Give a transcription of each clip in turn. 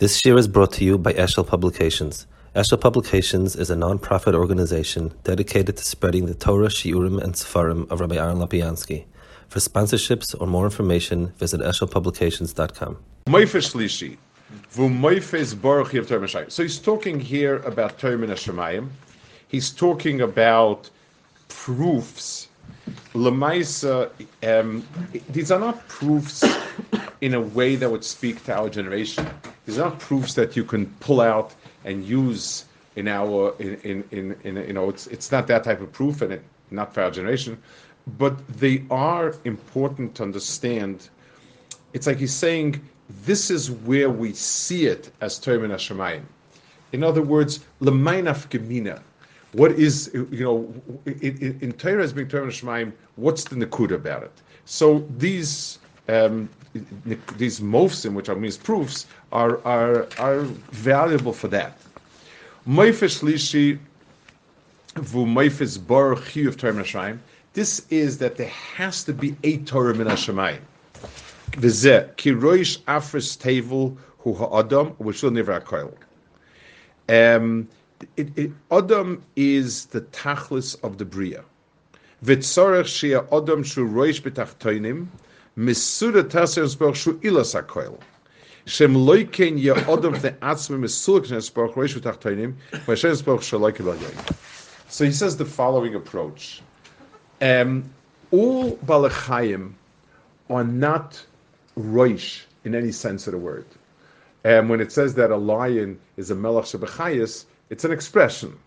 This year is brought to you by Eshel Publications. Eshel Publications is a non-profit organization dedicated to spreading the Torah, Shiurim, and Sefarim of Rabbi Aaron Lopiansky. For sponsorships or more information, visit eshelpublications.com. So he's talking here about Torah Shemayim. He's talking about proofs. Lemaisa, um, these are not proofs in a way that would speak to our generation. These are not proofs that you can pull out and use in our in in, in, in you know it's it's not that type of proof and it not for our generation, but they are important to understand. It's like he's saying this is where we see it as Torah Shemayim. In other words, lemainaf gemina. What is you know in, in Torah as being Torah Shemayim? What's the nakuda about it? So these um, these mofsim, which are means proofs, are are are valuable for that. Moifes lishi vu moifes bar chiyuv Torah This is that there has to be a Torah min Hashemayim. V'zeh ki roish afres tevel hu ha'adam v'shul nivra koil. Um, Adam is the tachlis of the bria. V'tzorech shia Adam shu roish b'tachtoinim Ilas. Shem loiken ye odom the. So he says the following approach. Um, all balachayim are not roish in any sense of the word. And um, when it says that a lion is a melech shebechayis, it's an expression.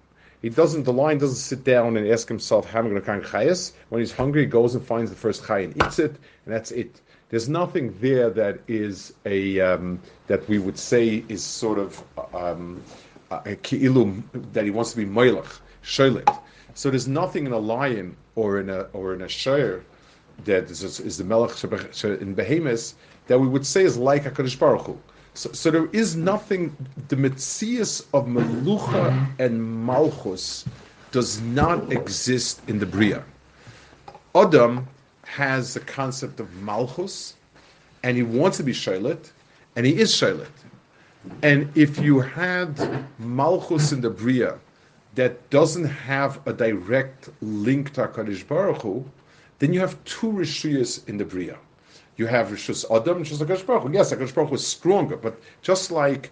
He doesn't. The lion doesn't sit down and ask himself, "How am I going to find chayas?" When he's hungry, he goes and finds the first chay and eats it, and that's it. There's nothing there that is a um, that we would say is sort of um, a ki'ilum that he wants to be moilach sholit. So there's nothing in a lion or in a or in a shayr that is, is the melech in behemoths that we would say is like a Kadosh Baruch Hu. So, so there is nothing, the Metzias of Melucha and Malchus does not exist in the Bria. Adam has the concept of Malchus, and he wants to be Shailit, and he is Shailit. And if you had Malchus in the Bria that doesn't have a direct link to HaKadosh Baruch Hu, then you have two Rishiyas in the Bria you have Rishus Adam, Rishus HaKadosh Baruch Hu. Yes, HaKadosh Baruch Hu is stronger, but just like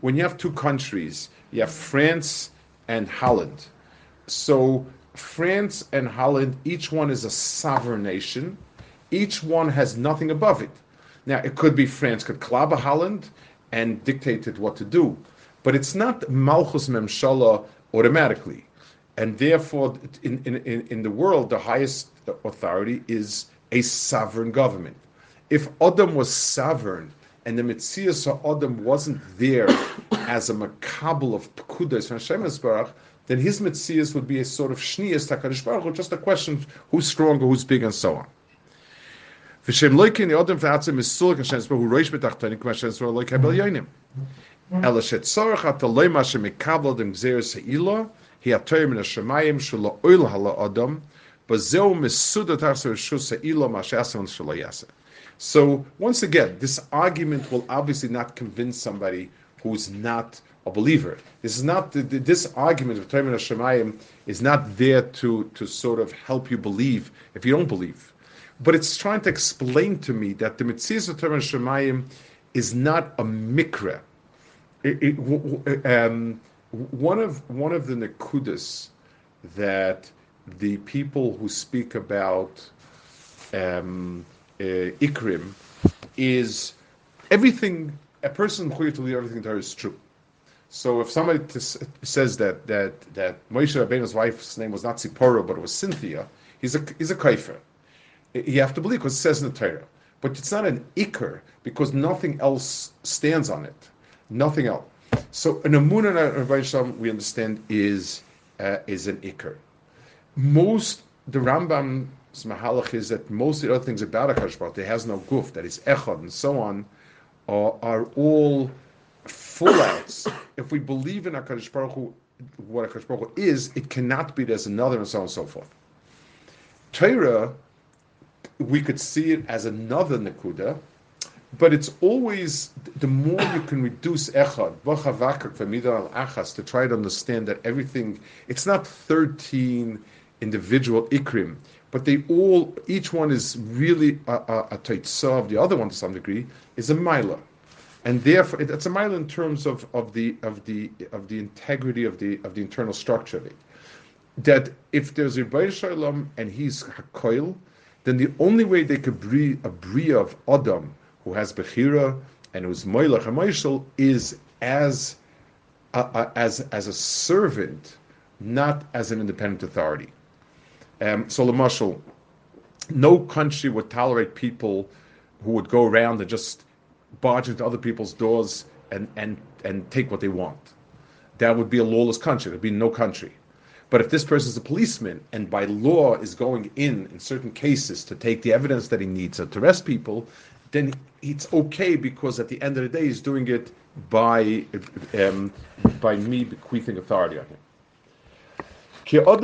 when you have two countries, you have France and Holland. So France and Holland, each one is a sovereign nation. Each one has nothing above it. Now, it could be France could a Holland and dictated what to do, but it's not Malchus Memshala automatically. And therefore, in, in, in the world, the highest authority is a sovereign government if Adam was sovereign and the Metzias of Adam wasn't there as a makabel of Pekudas from Hashem then his Metzias would be a sort of Shnias Takarish Baruch, just a question who's stronger, who's big, and so on. V'shem loikin the Adam v'atzim is sulak Hashem Baruch, who reish v'Hashem Baruch loik yoinim. Ela Hashem mekabel gzeres ha'ila, hi min oil Adam, ha'ila ma yaseh. So once again, this argument will obviously not convince somebody who's not a believer. This is not this argument of Torah Shemayim is not there to to sort of help you believe if you don't believe, but it's trying to explain to me that the mitzvah of Torah Shemayim is not a mikra. It, it, um, one of one of the nekudas that the people who speak about um, ikrim is everything a person who to leave everything to her is true. So if somebody t- says that that that Moshe Rabbeinu's wife's name was not Zipporah but it was Cynthia, he's a he's a kaifer. You have to believe because it says in the Torah, but it's not an ikr because nothing else stands on it, nothing else. So an amun and we understand is uh, is an ikr. Most the Rambam mahalach is that most of the other things about a Baruch there has no guf, that is echad and so on, are, are all full outs. if we believe in HaKadosh Baruch Hu, what HaKadosh Baruch Hu is, it cannot be there's another and so on and so forth. Torah, we could see it as another Nakuda, but it's always the more you can reduce echad to try to understand that everything it's not 13 individual ikrim but they all each one is really a, a, a the other one to some degree is a mila and therefore it's a mile in terms of, of the of the of the integrity of the of the internal structure of it. That if there's a Shalom and he's hakoil, then the only way they could bring a bria of Adam who has Bechira and who's Moilach and is as a, a, as as a servant, not as an independent authority. Um, so, Lamashal, no country would tolerate people who would go around and just barge into other people's doors and, and, and take what they want. That would be a lawless country. There'd be no country. But if this person is a policeman and by law is going in in certain cases to take the evidence that he needs to arrest people, then it's okay because at the end of the day he's doing it by um, by me bequeathing authority on him. So since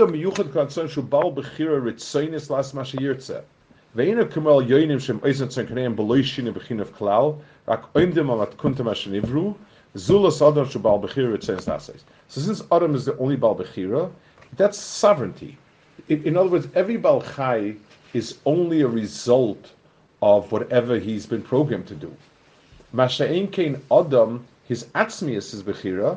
Adam is the only Balbechira, that's sovereignty. In, other words, every Balchai is only a result of whatever he's been programmed to do. Masha'in Kain Adam, his Atzmias is Bechira,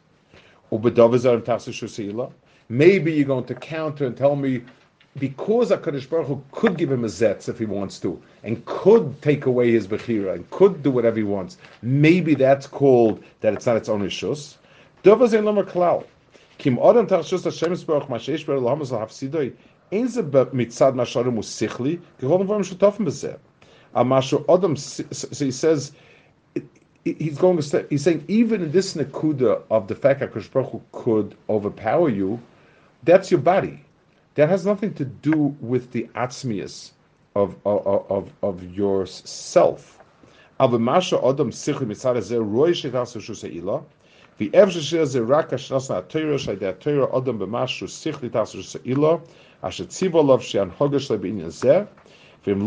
Maybe you're going to counter and tell me because HaKadosh Baruch Hu could give him a zetz if he wants to, and could take away his bechira, and could do whatever he wants, maybe that's called that it's not its own ishus. Dovaz ein lomer klal. Kim odem tach Hashem Baruch ma ber lahamas hafsidoi, ein ze mitzad masharim usichli, geholden vorm shutofim bezeh. A odem, so he says, he's going to say, he's saying even in this nakuda of the fact that Baruch could overpower you, that's your body. That has nothing to do with the atzmius of, of, of, of yourself. masha adam V'im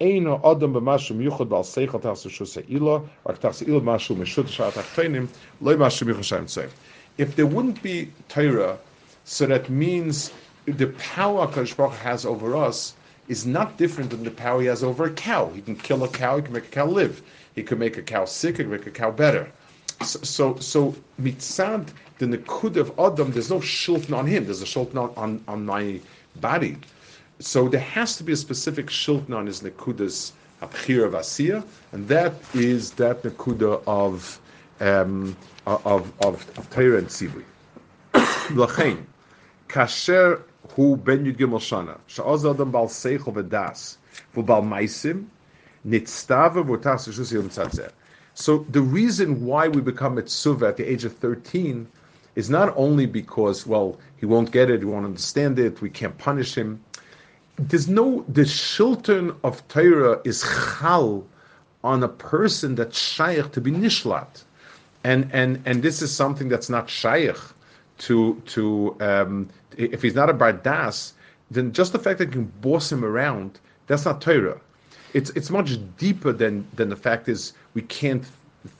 eino b'mashu b'al seichel ilo, rak ilo mishut loy mashu. If there wouldn't be Torah, so that means the power HaKadosh Baruch has over us is not different than the power he has over a cow. He can kill a cow, he can make a cow live. He can make a cow sick, he can make a cow better. So, so, so mitzad, the nekud of Adam, there's no shulton on him, there's a shulton on, on, on my body. So there has to be a specific shilton on his nekudas abchir of asiyah, and that is that nekuda of um, of of of Torah and Tzivui. Lachain, kasher hu ben yud gimel shana. Sha'oz adam bal seichel v'das vu bal maisim nitztava v'tas rishus yom. So the reason why we become mitzvah at the age of 13 is not only because, well, he won't get it, he won't understand it, we can't punish him. There's no, the shilton of Torah is chal on a person that's shaykh to be nishlat. And, and, and this is something that's not shaykh to, to um, if he's not a bardas, then just the fact that you can boss him around, that's not Torah. It's it's much deeper than than the fact is we can't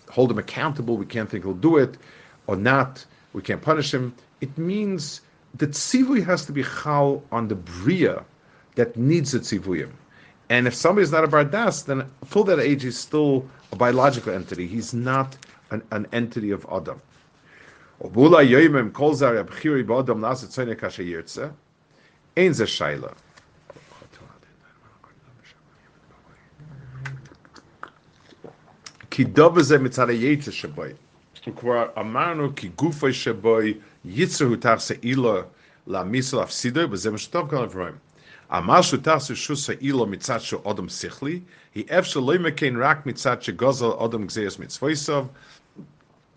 hold him accountable, we can't think he'll do it or not, we can't punish him. It means that tzivui has to be chal on the bria that needs a tzivuyim. And if somebody is not a bar dast, then till that age is still a biological entity. He's not an, an entity of Adam. Obula yoimim kol zar abchiri ba'adam nasa tzoyne kasha yirtze. Ein ze shayla. Ki dove ze mitzare yetze sheboy. Ukvar amarnu ki gufoy sheboy yitzru tar se ila la misel afsidoy, bezem shtov kalan vroim. Amashu tasu shusa ilo mitzachu odom sichli. He efshe loimekein rak mitzachu gozel odom gzeus mitzvoisav.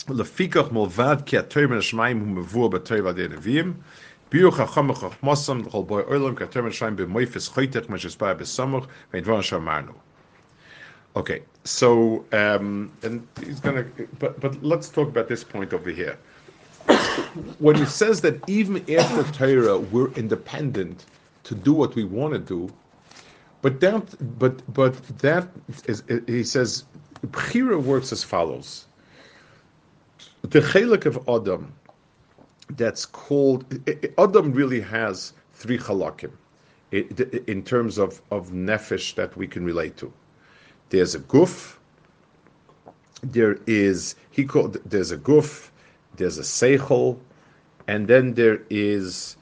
Lefikach molvad ki atoyim shmaim hu mevur b'toyva de nevim. Biu chacham chachmosam chol boy oilam ki atoyim shmaim b'moifes choytech mashes ba b'samuch vein dvan shamarnu. Okay, so um, and he's gonna, but but let's talk about this point over here. when he says that even after Torah we're independent to do what we want to do, but that but but that is he says Bechira works as follows. The chelik of Adam that's called Adam really has three chalakim in terms of of nefesh that we can relate to. There's a guf. There is he called. There's a guf. There's a seichel, and then there is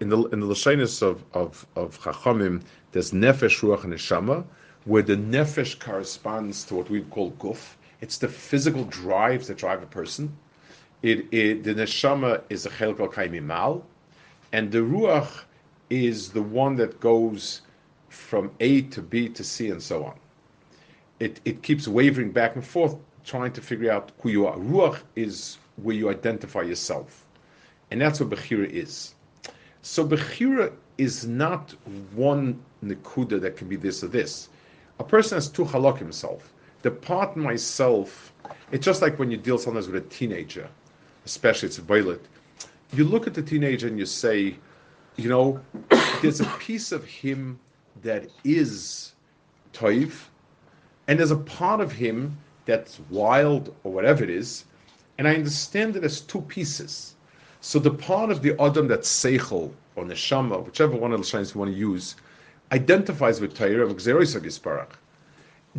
in the in the lashonis of of of chachamim. There's nefesh ruach and neshama, where the nefesh corresponds to what we call guf. It's the physical drives that drive a person. It, it the neshama is a chelkal kaimimal, and the ruach is the one that goes from A to B to C and so on it, it keeps wavering back and forth, trying to figure out who you are. Ruach is where you identify yourself. And that's what Bechira is. So Bechira is not one Nikuda that can be this or this. A person has two halak himself. The part myself, it's just like when you deal sometimes with a teenager, especially it's a violet. You look at the teenager and you say, you know, there's a piece of him that is toiv, and there's a part of him that's wild or whatever it is, and I understand it as two pieces. So the part of the Adam that's Seichel or Neshama, whichever one of the shines you want to use, identifies with Torah of Xeroisa Gisparach.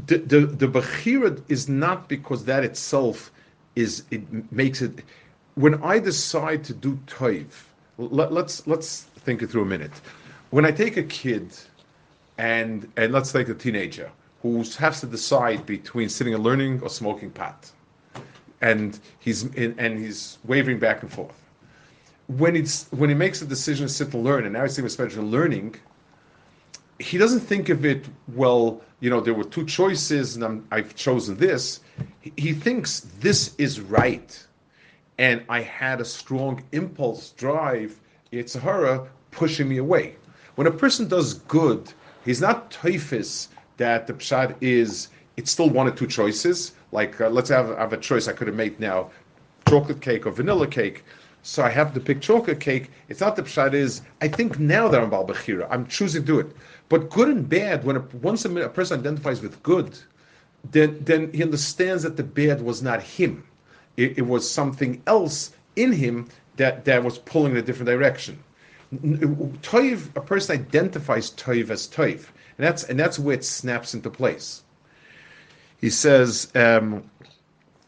The the the Bechira is not because that itself is it makes it. When I decide to do Toiv, let, let's let's think it through a minute. When I take a kid, and and let's take a teenager, who has to decide between sitting and learning or smoking pot, and he's in, and he's wavering back and forth. When it's when he makes a decision to sit and learn, and now he's thinking especially learning, he doesn't think of it well. You know, there were two choices, and i have chosen this. He, he thinks this is right, and I had a strong impulse drive. It's a horror pushing me away. When a person does good, he's not typhus that the pshat is it's still one or two choices. Like uh, let's have, have a choice I could have made now, chocolate cake or vanilla cake. So I have pick chocolate cake. It's not the pshat is I think now that I'm bal bechira, I'm choosing to do it. But good and bad, when a, once a, a person identifies with good, then then he understands that the bad was not him. It, it was something else in him that that was pulling in a different direction. Toiv, a person identifies toiv as toiv. And that's and that's where it snaps into place. He says, um,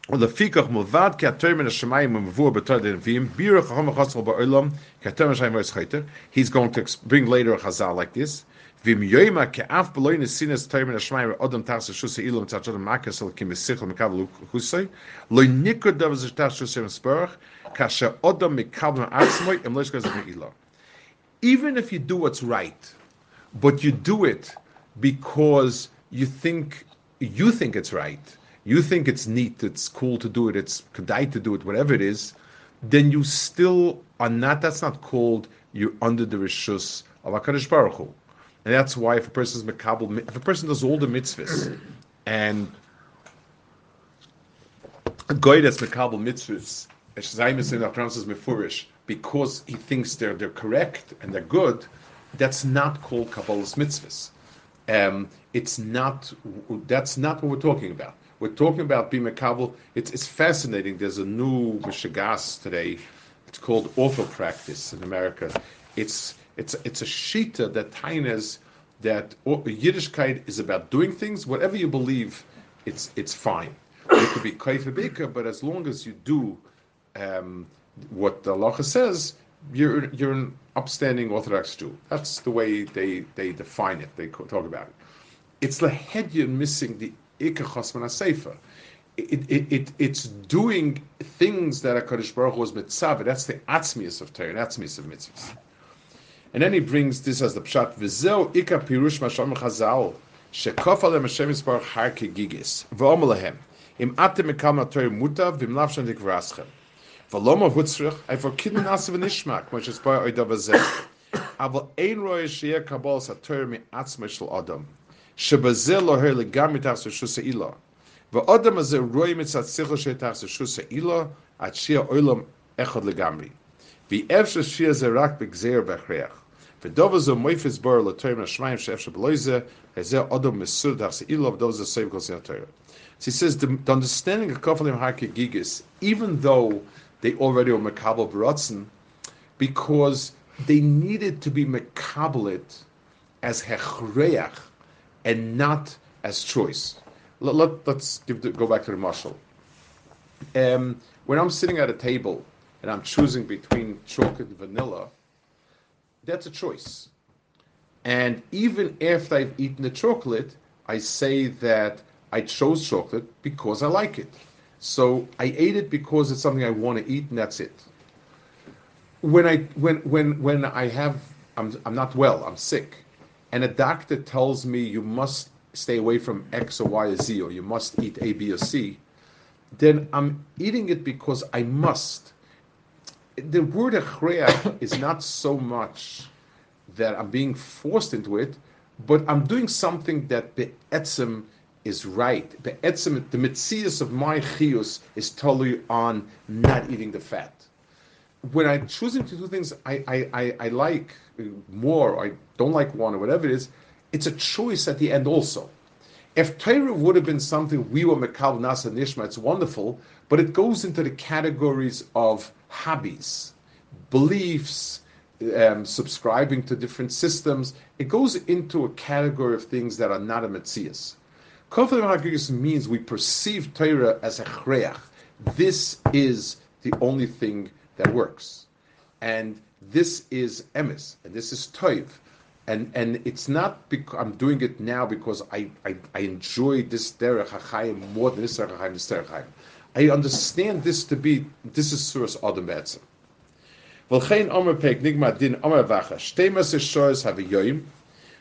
ולפיכך מלבד כי התואר מן השמיים ומבוא בתור דנביאים, בירך החום החוסר בעולם, כי התואר מן השמיים וסחייתר, he's going to bring later a chazal like this, ואם יוימה כאף בלוי נסינס תואר מן השמיים ואודם תחס שוסי אילו מצד שדם מקס על כי מסיכל מקבל חוסי, לא ניקו דבר זה תחס שוסי מספרך, כאשר אודם מקבל מעצמו, אם לא ישכז מאילו. Even if you do what's right, but you do it because you think you think it's right, you think it's neat, it's cool to do it, it's kedai to do it, whatever it is, then you still are not. That's not called you're under the rishus of Hakadosh Baruch Hu. and that's why if a person is mekabel, if a person does all the mitzvahs and a guy that's mekabel mitzvahs, because he thinks they're they're correct and they're good, that's not called kabbalah's mitzvahs. Um, it's not. That's not what we're talking about. We're talking about being makabel. It's it's fascinating. There's a new mishagas today. It's called orthopraxy in America. It's it's it's a shita that tainas that Yiddishkeit is about doing things. Whatever you believe, it's it's fine. It could be kaifabika, but as long as you do um, what the Allah says, you're you're an upstanding Orthodox Jew. That's the way they they define it. They talk about it. It's the head you're missing the ikachas sefer. It, it, it, it's doing things that a Kaddish Baruch was mitzvah. That's the atzmius of Torah, atzmius of mitzvahs. And then he brings this as the pshat. V'zeu ika pirush masham chazal shekof alem Hashem yisbarach har kegigis v'om lehem im atem mekam atoy muta v'im lavshan dikvraschem V'loma hutzrich, I forkid min asav nishmak, which is by oidav. Aval ein roya sheyeh kabol sator mi atzma shel adam. Shebazeh loher legam mitach shusa ila. V'adam azeh roya mitzat sichel shetach shusa ila, at sheyeh oilam echad legamri. V'efsh sheyeh zerak b'gzeir b'achreach. V'dov azeh moifis bar lator mi shmayim she'efsh b'loizeh, ezeh adam mesur dach se ila, v'dov azeh sev kol sinator. So he says the, the understanding of Kofalim Harkigigis, even though they already were Makabal Baratzen, because they needed to be mekabelit as hechreach and not as choice. Let, let, us go back to the marshal. Um, when I'm sitting at a table and I'm choosing between chocolate and vanilla, that's a choice. And even after I've eaten the chocolate, I say that I chose chocolate because I like it. So I ate it because it's something I want to eat, and that's it when I when when when I have I'm I'm not well, I'm sick, and a doctor tells me you must stay away from X or Y or Z, or you must eat A, B, or C, then I'm eating it because I must. The word is not so much that I'm being forced into it, but I'm doing something that be'etzim is right. Be'etzim, the mitzias of my chius is totally on not eating the fat when I'm choosing to do things I, I, I, I like more, I don't like one, or whatever it is, it's a choice at the end also. If Torah would have been something we were Mekal Nasa Nishma, it's wonderful, but it goes into the categories of hobbies, beliefs, um, subscribing to different systems. It goes into a category of things that are not a Metzias. Kofel means we perceive Torah as a chreach. This is the only thing that works. And this is emes, and this is toiv. And, and it's not because I'm doing it now because I, I, I enjoy this derech hachayim more than this derech hachayim, this derech hachayim. I understand this to be, this is source adam be'etzim. V'lchein omer pek nigma din omer vacha, shtemas eshoyes have a yoim.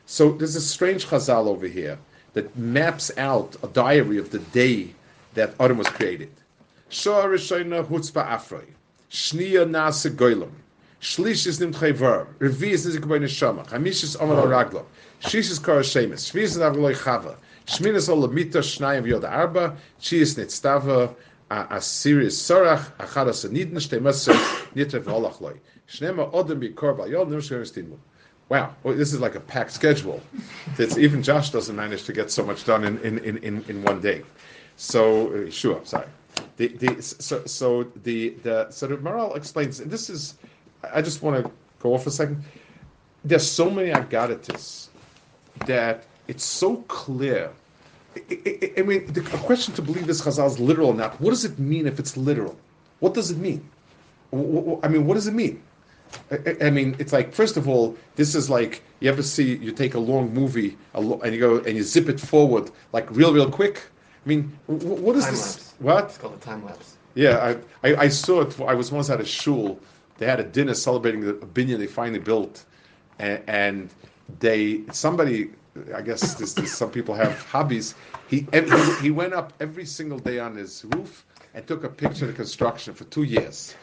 So there's a strange chazal over here that maps out a diary of the day that Adam was created. Arba. Shnema Odem. Wow, well, this is like a packed schedule. It's, even Josh doesn't manage to get so much done in, in, in, in one day. So, uh, sure, sorry. The, the, so, so the, the so the Maharal explains, and this is, I just want to go off a second. There's so many agaditis that it's so clear. I, I, I mean, the question to believe this Chazal is literal or not, what does it mean if it's literal? What does it mean? I mean, what does it mean? I, mean, it's like first of all, this is like you ever see you take a long movie and you go and you zip it forward like real, real quick. I mean, what is time this? Lapse. What? It's called a time lapse. Yeah, I, I, I, saw it. I was once at a shul. They had a dinner celebrating the binyan they finally built, and, and they somebody. I guess this, this, some people have hobbies. He, he he went up every single day on his roof and took a picture of the construction for two years.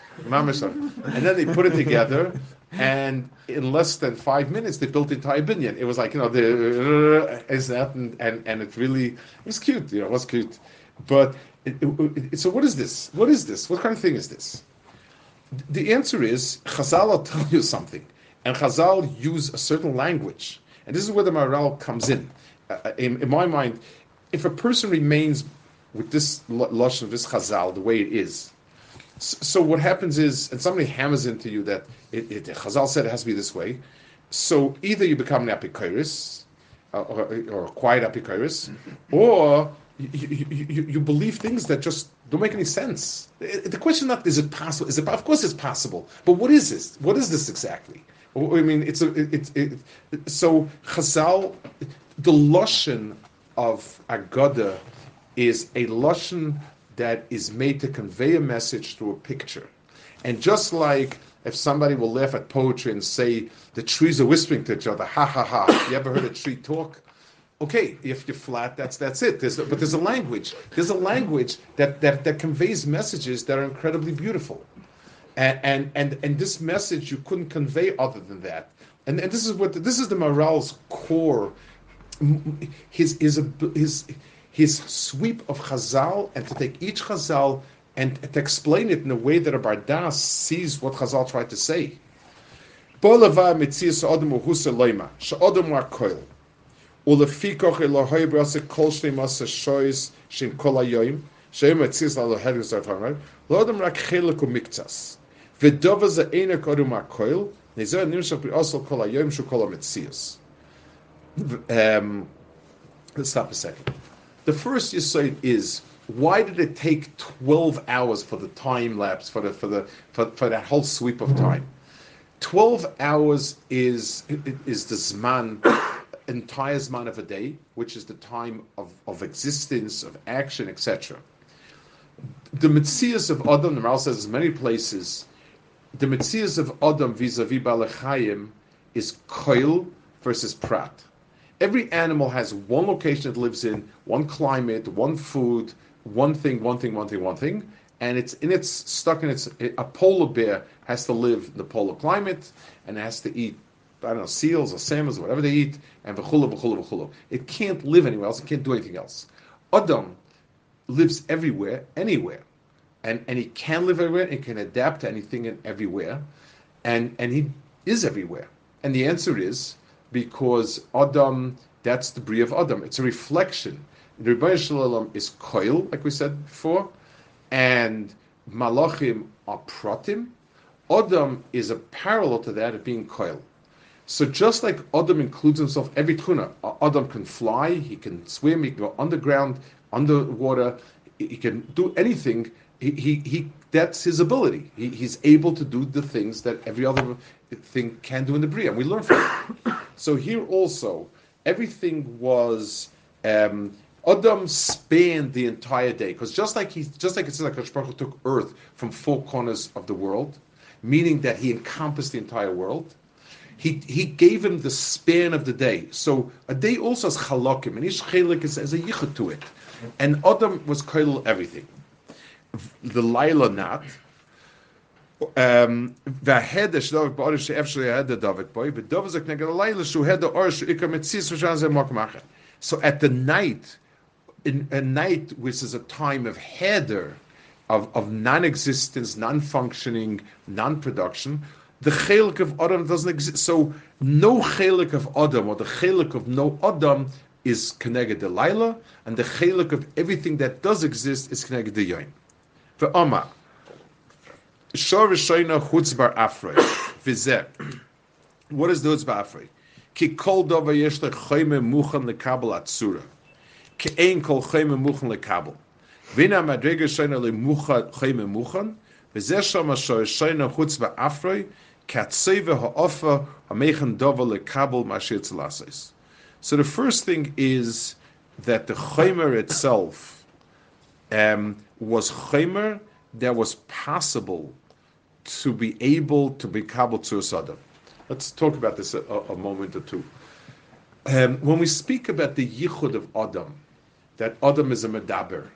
And then they put it together, and in less than five minutes, they built the entire binyan. It was like you know the is that and, and and it really it was cute. You know, it was cute, but it, it, it, so what is this? What is this? What kind of thing is this? The answer is Chazal will tell you something, and Chazal use a certain language, and this is where the Maharal comes in. Uh, in. in. my mind, if a person remains with this lashon of this Chazal the way it is, so what happens is, and somebody hammers into you that it, it, Chazal said it has to be this way. So either you become an epikyrus, uh, or, or, a quiet epikyrus, or you, you, you, believe things that just don't make any sense. The question not is it possible? Is it of course it's possible, but what is this? What is this exactly? I mean, it's a it, it, it so Chazal, the lashon of Agada is a lashon that is made to convey a message through a picture. And just like if somebody will laugh at poetry and say the trees are whispering to each other, ha ha ha. You ever heard a tree talk? Okay, if you're flat, that's that's it. There's a, but there's a language. There's a language that, that that conveys messages that are incredibly beautiful, and and and, and this message you couldn't convey other than that. And, and this is what this is the Maharal's core. His his his his sweep of Chazal and to take each Chazal and to explain it in a way that a Bardas sees what Chazal tried to say. Um, let's stop a second. The first Yisoid is why did it take 12 hours for the time lapse for the for the for, for that whole sweep of time? 12 hours is is the zman entire zman of a day which is the time of, of existence of action etc the mitzias of adam the Maharal says in many places the mitzias of adam vis-a-vis balachayim is koil versus prat every animal has one location it lives in one climate one food one thing, one thing, one thing, one thing, and it's in its stuck in its a polar bear has to live in the polar climate and has to eat I don't know seals or salmons or whatever they eat and v'chula v'chula v'chula. It can't live anywhere else. It can't do anything else. Adam lives everywhere, anywhere, and and he can live everywhere and can adapt to anything and everywhere, and and he is everywhere. And the answer is because Adam. That's the bria of Adam. It's a reflection the Rebbeinu Shalom is koil, like we said before, and malachim are pratim. Adam is a parallel to that of being koil. So just like Adam includes himself every tuna, uh, Adam can fly, he can swim, he can go underground, underwater, he can do anything. He, he, he that's his ability. He, he's able to do the things that every other thing can do in the Bria. And we learn from it. So here also, everything was um, Adam spanned the entire day because just like he, just like it says, like Hashbaruch took Earth from four corners of the world, meaning that he encompassed the entire world. He, he gave him the span of the day. So a day also has chalakim, and each chalik is, has a yichud to it. And Adam was koil everything the Laila not. Um, the head is David Borish, she actually had the David boy, but David's a knegel Laila, who had the Orish, Ikametzis, which has a Mokmacher. So at the night, in a night which is a time of header, of, of non existence, non functioning, non production, the chelik of Adam doesn't exist. So no chelik of Adam or the chelik of no Adam is connected to the Laila, and the chelik of everything that does exist is connected to Yoin. The. Shor Rishoina Chutz Bar Afrei. Vizeh. What is the Chutz Bar Afrei? Ki kol dova yesh lechayme muchan lekabel atzura. Ke'ein kol chayme muchan lekabel. Vina madrega shayna le mucha chayme muchan, v'zeh shama shoy shayna chutz ba'afroi, katseva ha'ofa ha'mechan dova lekabel mashir tzelasis. So the first thing is that the chaymer itself um, was chaymer that was possible to be able to be kabel to a. Let's talk about this a, a moment or two. Um, when we speak about the yichud of Adam, that Adam is a medaber,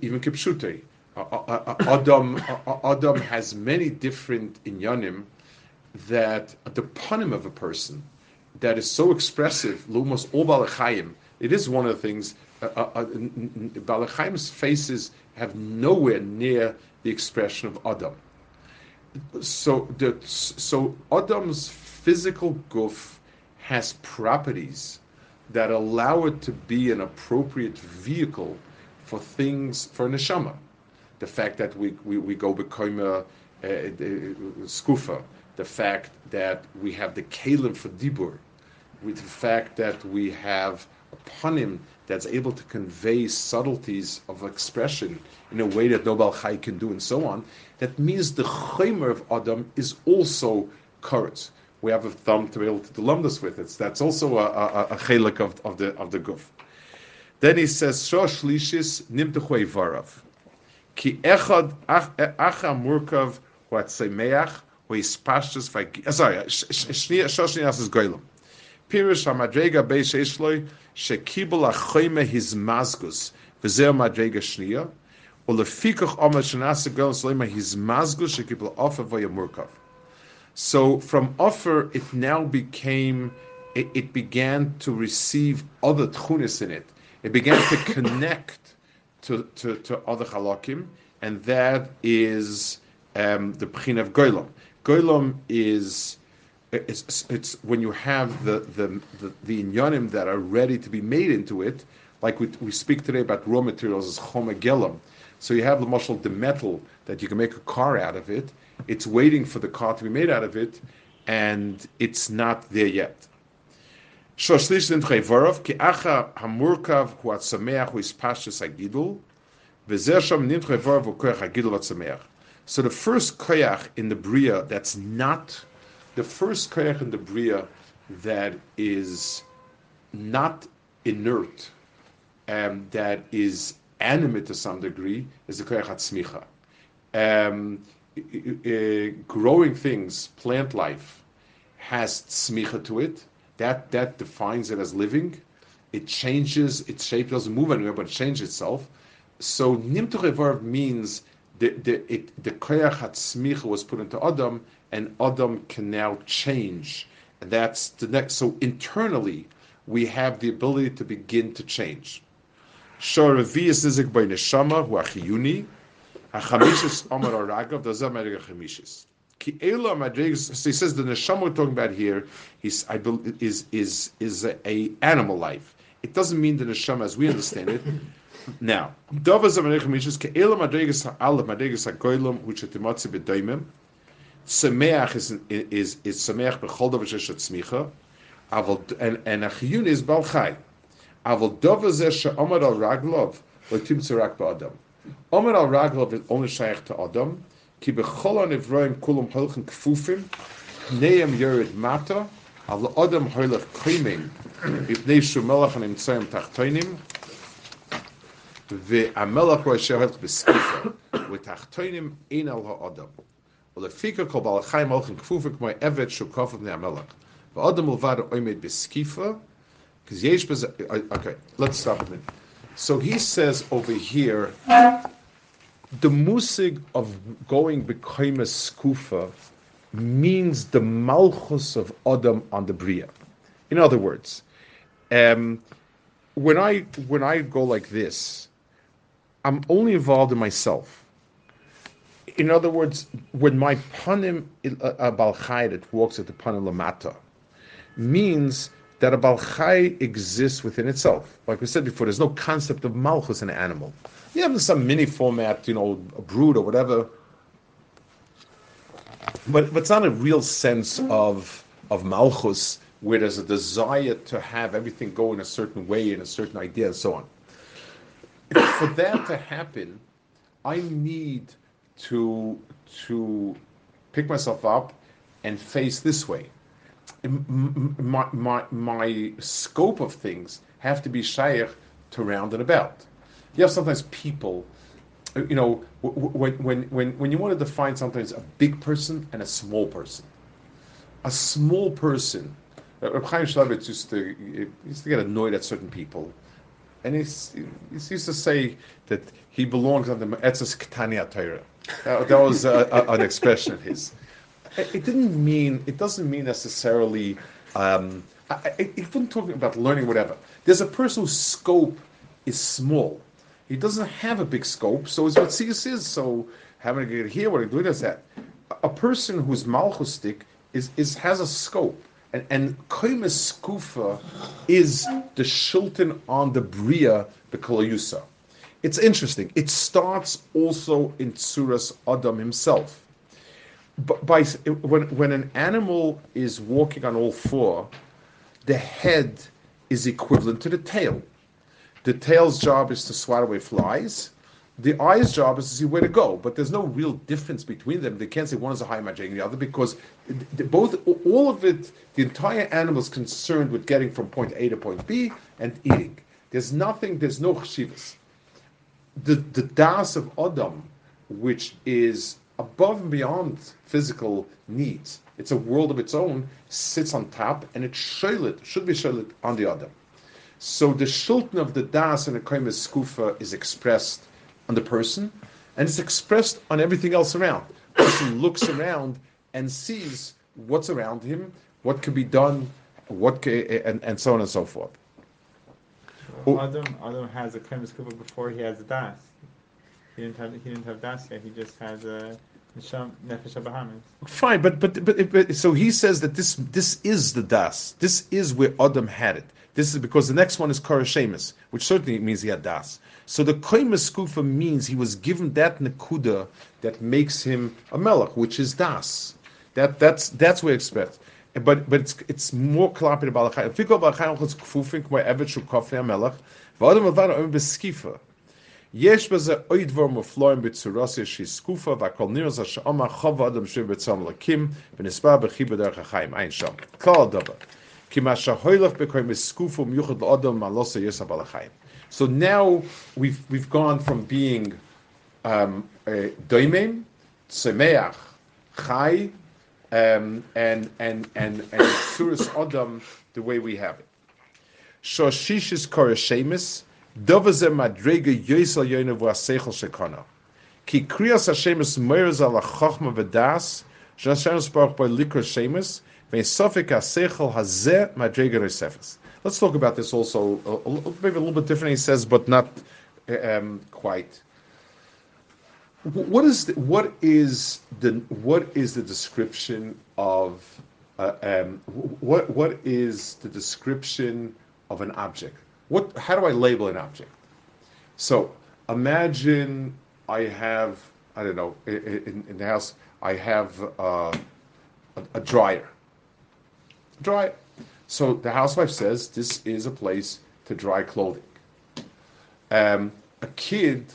even kipshute, Adam, Adam has many different inyanim that the panim of a person that is so expressive, lumos all. It is one of the things. Uh, uh, balachayim's faces have nowhere near the expression of Adam. So the so Adam's physical goof has properties that allow it to be an appropriate vehicle for things for neshama. The fact that we we, we go become a, a, a, skufa, the fact that we have the kalim for dibur, with the fact that we have a panim that's able to convey subtleties of expression in a way that Nobel Chai can do, and so on. That means the chaymer of Adam is also current. We have a thumb to be able to lump this with. It's that's also a, a, a chelik of, of the of the guf. Then he says, Shosh lishis nimtechui varav. Ki echad acha murkav Huatzemeach, who is pastures, sorry, Shoshnias is Goylem. HaMadrega Beis Shekibul HaChoyme His Mazgus, Madrega Omer Slema His Mazgus, Shekibul Murkav. So from offer, it now became, it, it began to receive other tchunis in it. It began to connect to, to, to other halakim, and that is um, the pchin of goylom. Goylom is it's, it's when you have the the the, the inyanim that are ready to be made into it, like we, we speak today about raw materials as chomegelim. So you have the muscle, the metal that you can make a car out of it. It's waiting for the car to be made out of it, and it's not there yet. So the first koyach in the bria that's not, the first koyach in the bria that is not inert, and that is animate to some degree, is the koyach atzmicha. Um, growing things, plant life, has tzmicha to it that that defines it as living. It changes its shape, doesn't move anywhere, but it changes itself. So nimtu means the the the koyach hatzmicha was put into Adam, and Adam can now change. And that's the next. So internally, we have the ability to begin to change. Shor revius nizik by neshama hu achiyuni, hachamishis amar aragav dazam chamishis. So he says the neshama we're talking about here is, I believe, is is is a, a, animal life. It doesn't mean the neshama as we understand it. Now, Dovas of Erech Mishas, Ke Elam Adregas Ha'alav, Adregas Ha'goylam, which at the B'doimim, Sameach is, is, is Sameach B'chol Dovas Yesh HaTzmicha, Aval, and, Achiyun is Bal Chai, Aval Dovas Yesh Ha'omad Al Raglov, Lo Tim Tzirak Ba'adam. Omad Al Raglov is only Shaykh to Adam, Ki B'chol Ha'nevroim Kulam Ha'lchen Kfufim, Neem Yerid Mata, Al Adam Ha'lach Kremen, Ibnei Shumelach Ha'nimtzayim Tachtoinim, והמלך רואה שהולך בסקיפה, ותחתונים אין על האדם. ולפיקה כל בעל חיים הולכים כפופים כמו עבד שהוא כפוף בני המלך. ואדם מלבד עומד בסקיפה, because יש בזה, okay, let's stop a minute. So he says over here, the musig of going become a skufa means the malchus of Adam on the bria. In other words, um, when I when I go like this, I'm only involved in myself. In other words, when my panim uh, a balchai that walks at the panim lamata means that a balchai exists within itself. Like we said before, there's no concept of malchus in an animal. You have some mini format, you know, a brood or whatever. But, but it's not a real sense of of malchus where there's a desire to have everything go in a certain way in a certain idea and so on. For that to happen, I need to to pick myself up and face this way. My, my, my scope of things have to be shaykh to round and about you have sometimes people, uh, you know, when, when, when, when you want to define sometimes a big person and a small person. A small person, uh, Reb Chaim used to, used to get annoyed at certain people. And he, he used to say that he belongs on the Etzes Ketania Torah. That, that was a, a, an expression of his. It didn't mean, it doesn't mean necessarily, um, I, I, it wasn't talking about learning whatever. There's a person whose scope is small. He doesn't have a big scope, so it's what Sigus is. So having to get here, what I do is that a person whose malchustic is, is has a scope. And and Koimes Skufa is the shilton on the Bria, the Kalayusa. It's interesting. It starts also in Tsuras Adam himself. But by when when an animal is walking on all four, the head is equivalent to the tail. The tail's job is to swat away flies. The eye's job is to see where to go, but there's no real difference between them. They can't say one is a high magic and the other because both, all of it, the entire animal is concerned with getting from point A to point B and eating. There's nothing, there's no chshivas. The, the das of Adam, which is above and beyond physical needs. It's a world of its own, sits on top, and it's sholit, should be sholit on the other. So the shulton of the das and the kaimis skufa is expressed on the person, and it's expressed on everything else around. The person looks around and sees what's around him, what could be done, what can, and, and so on and so forth. Well, Adam, Adam has a skufa before he has a das. He didn't have he didn't have das yet. He just has a. Fine, but, but but but so he says that this this is the das. This is where Adam had it. This is because the next one is Korashemus, which certainly means he had das. So the Koimus Skufa means he was given that Nakuda that makes him a Melech, which is das. That that's that's what expect. But but it's it's more klapid about If you go about Evet Shu Kofni HaMelech, V'adam Avada Beskifa. יש בזה אוי דבר מופלואים בצורוסיה שהיא סקופה והכל נראה זה שאומר חוב אדם שוב בצום לקים ונסבר בכי בדרך החיים, אין שם. כלל הדבר. כי מה שהוילך בקוי מסקופה ומיוחד לאדם מעלוסה יש הבא לחיים. So now we've, we've gone from being um, uh, doimim, semeach, chai, um, and, and, and, and surus adam the way we have it. Shoshish is korashemis, Madrega yoisal shekana. Ki kriyas meirez ala chochma v'das, Hashem by likra aseichel hazeh madrega. Let's talk about this also, maybe a little bit different, he says, but not um, quite. What is the, what is the what is the description of uh, um, what what is the description of an object? What how do I label an object? So imagine I have I don't know in, in the house I have uh, a, a, dryer. Dryer. So the housewife says this is a place to dry clothing. Um, a kid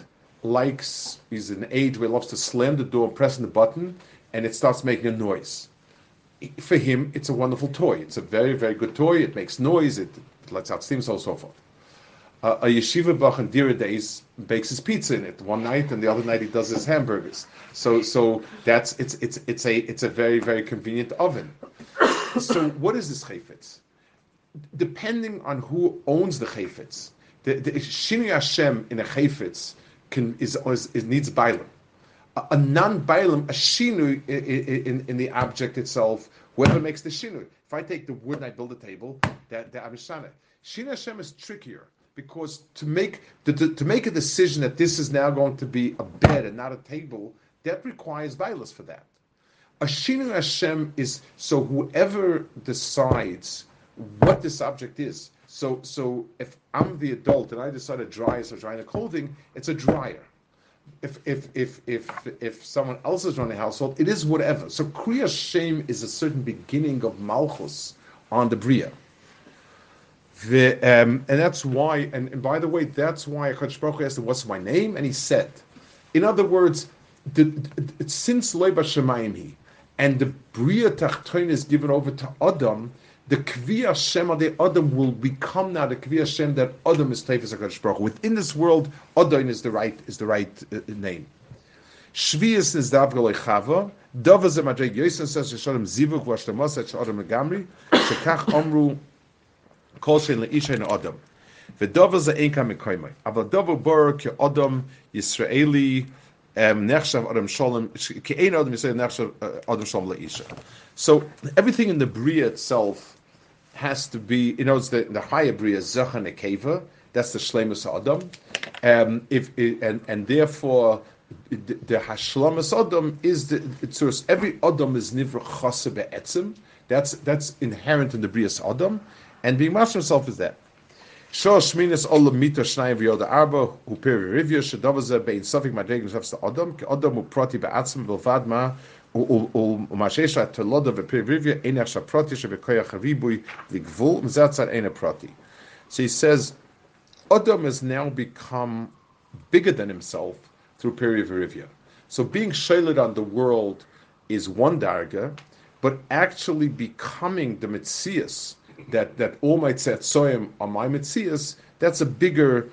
likes is an age where he loves to slam the door, pressing the button, and it starts making a noise. For him, it's a wonderful toy. It's a very, very good toy. It makes noise. It lets out steam, so so forth uh, a yeshiva bach in Dira days bakes his pizza in it one night, and the other night he does his hamburgers. So, so that's it's it's it's a it's a very very convenient oven. so, what is this chayfetz? Depending on who owns the chayfetz, the, the shini Hashem in a chayfetz can is, is, is needs bailam. A, a non-bailam, a shinu in, in, in, the object itself, whoever makes the shinu. If I take the wood and I build a table, that the Abishana. Shini Hashem is trickier because to make to, to, to, make a decision that this is now going to be a bed and not a table, that requires violence for that. A shinu Hashem is so whoever decides what this object is. So so if I'm the adult and I decide to dry or dry the clothing, it's a dryer. If if if if if someone else is running a household, it is whatever. So Kriya shame is a certain beginning of Malchus on the Bria. The, um, and that's why, and, and, by the way, that's why Akash Baruch asked him, what's my name? And he said, in other words, the, the, since Loiba Shemayim he, and the Bria Tachtoin is given over to Adam, the Kvi Shem the Adam will become now the Kvi Shem that Adam is Tefes HaKadosh Baruch Within this world, Adam is the right, is the right uh, name. Shvius is Davgol Chava, Dava Zemadreg Yosen says Yeshodem Zivuk Vashtamos Et Adam Megamri, Shekach Omru kol shein leisha in adam. V'dover ze ein kam mekoymai. Aval dover bor ke adam Yisraeli uh. So everything in the bria itself has to be, you know, it's the, the higher bria zachan ekeva. That's the shlemus adam. Um, if and and therefore the, the hashlomas adam is the it's every adam is nivra chasa be'etzim. That's that's inherent in the brias adam, and being master himself is that. Shosh minas olam mita shnayim v'yoda arba hu peri rivya shadavaza bein safik madregim zefs adam ke adam hu prati be'atzim v'lvad ma ומאשש התולדה בפריבריביה אין עכשיו פרוטי שבכוח הריבוי לגבול, וזה הצד אין הפרוטי. So he says, Adam has now become bigger than himself through perivirivia. So being shaylit on the world is one darga, but actually becoming the Metzias, that that all my tzatzoyim on my mitzias, that's a bigger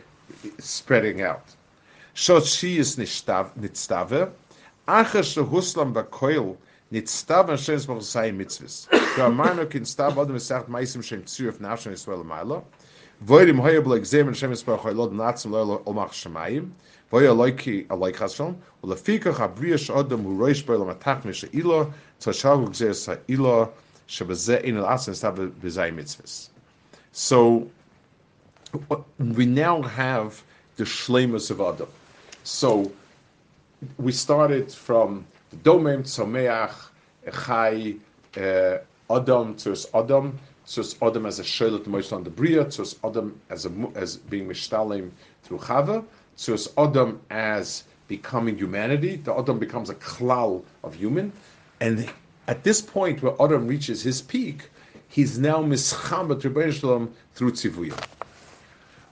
spreading out. So she is nitztave, acher she huslam v'koil, nitztave shem smoch zayim mitzvis. So a man who stav odem sagt sacht shem tzuyof nashon yisrael mailo, voirim er hoya bula examen en shem yisrael amayla, lod natzim loyal omach um shemayim, voya er loyki er aloy chasvon, ulafikach abriyash odem hu roish boi lamatach mishe ilo, tzashavu gzeir sa ilo, ilo, So we now have the shlemus of Adam. So we started from the Domem, Tzomeach, Echai, uh, Adam, Tzus Adam, Tzus Adam as a Shelet Moist on the Bria, Tzus Adam as a, as being Mishtalim through Chava, Tzus Adam as becoming humanity. The Adam becomes a klal of human, and at this point where Adam reaches his peak, he's now mischabat Rebbeinu Shalom through Tzivuya.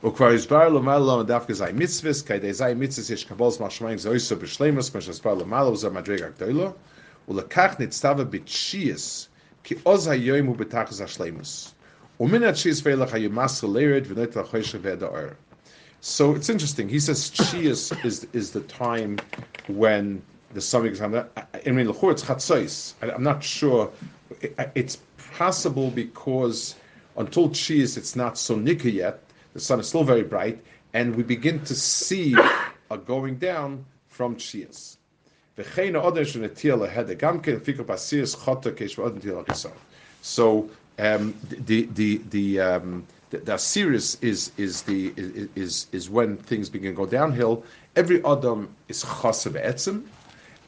וכבר הסבר למעלה דווקא זי מצווס, כדי זי מצווס יש קבול זמן שמיים זה אויסו בשלימוס, כמו שהסבר למעלה וזה מדרג הגדולו, ולקח נצטווה בתשיעס, כי עוז היום הוא בתחז השלימוס. ומן התשיעס ואילך היו מסר לירד ונית לחוישה ועד האור. So it's interesting. He says Chias is is the time when the sun is. I mean, it's Chatzos. I'm not sure. It's possible because until Chias it's not so nika yet. The sun is still very bright, and we begin to see a going down from Chias. So um, the the the um, the, the series is is the is is when things begin to go downhill. Every Adam is chasav etzim,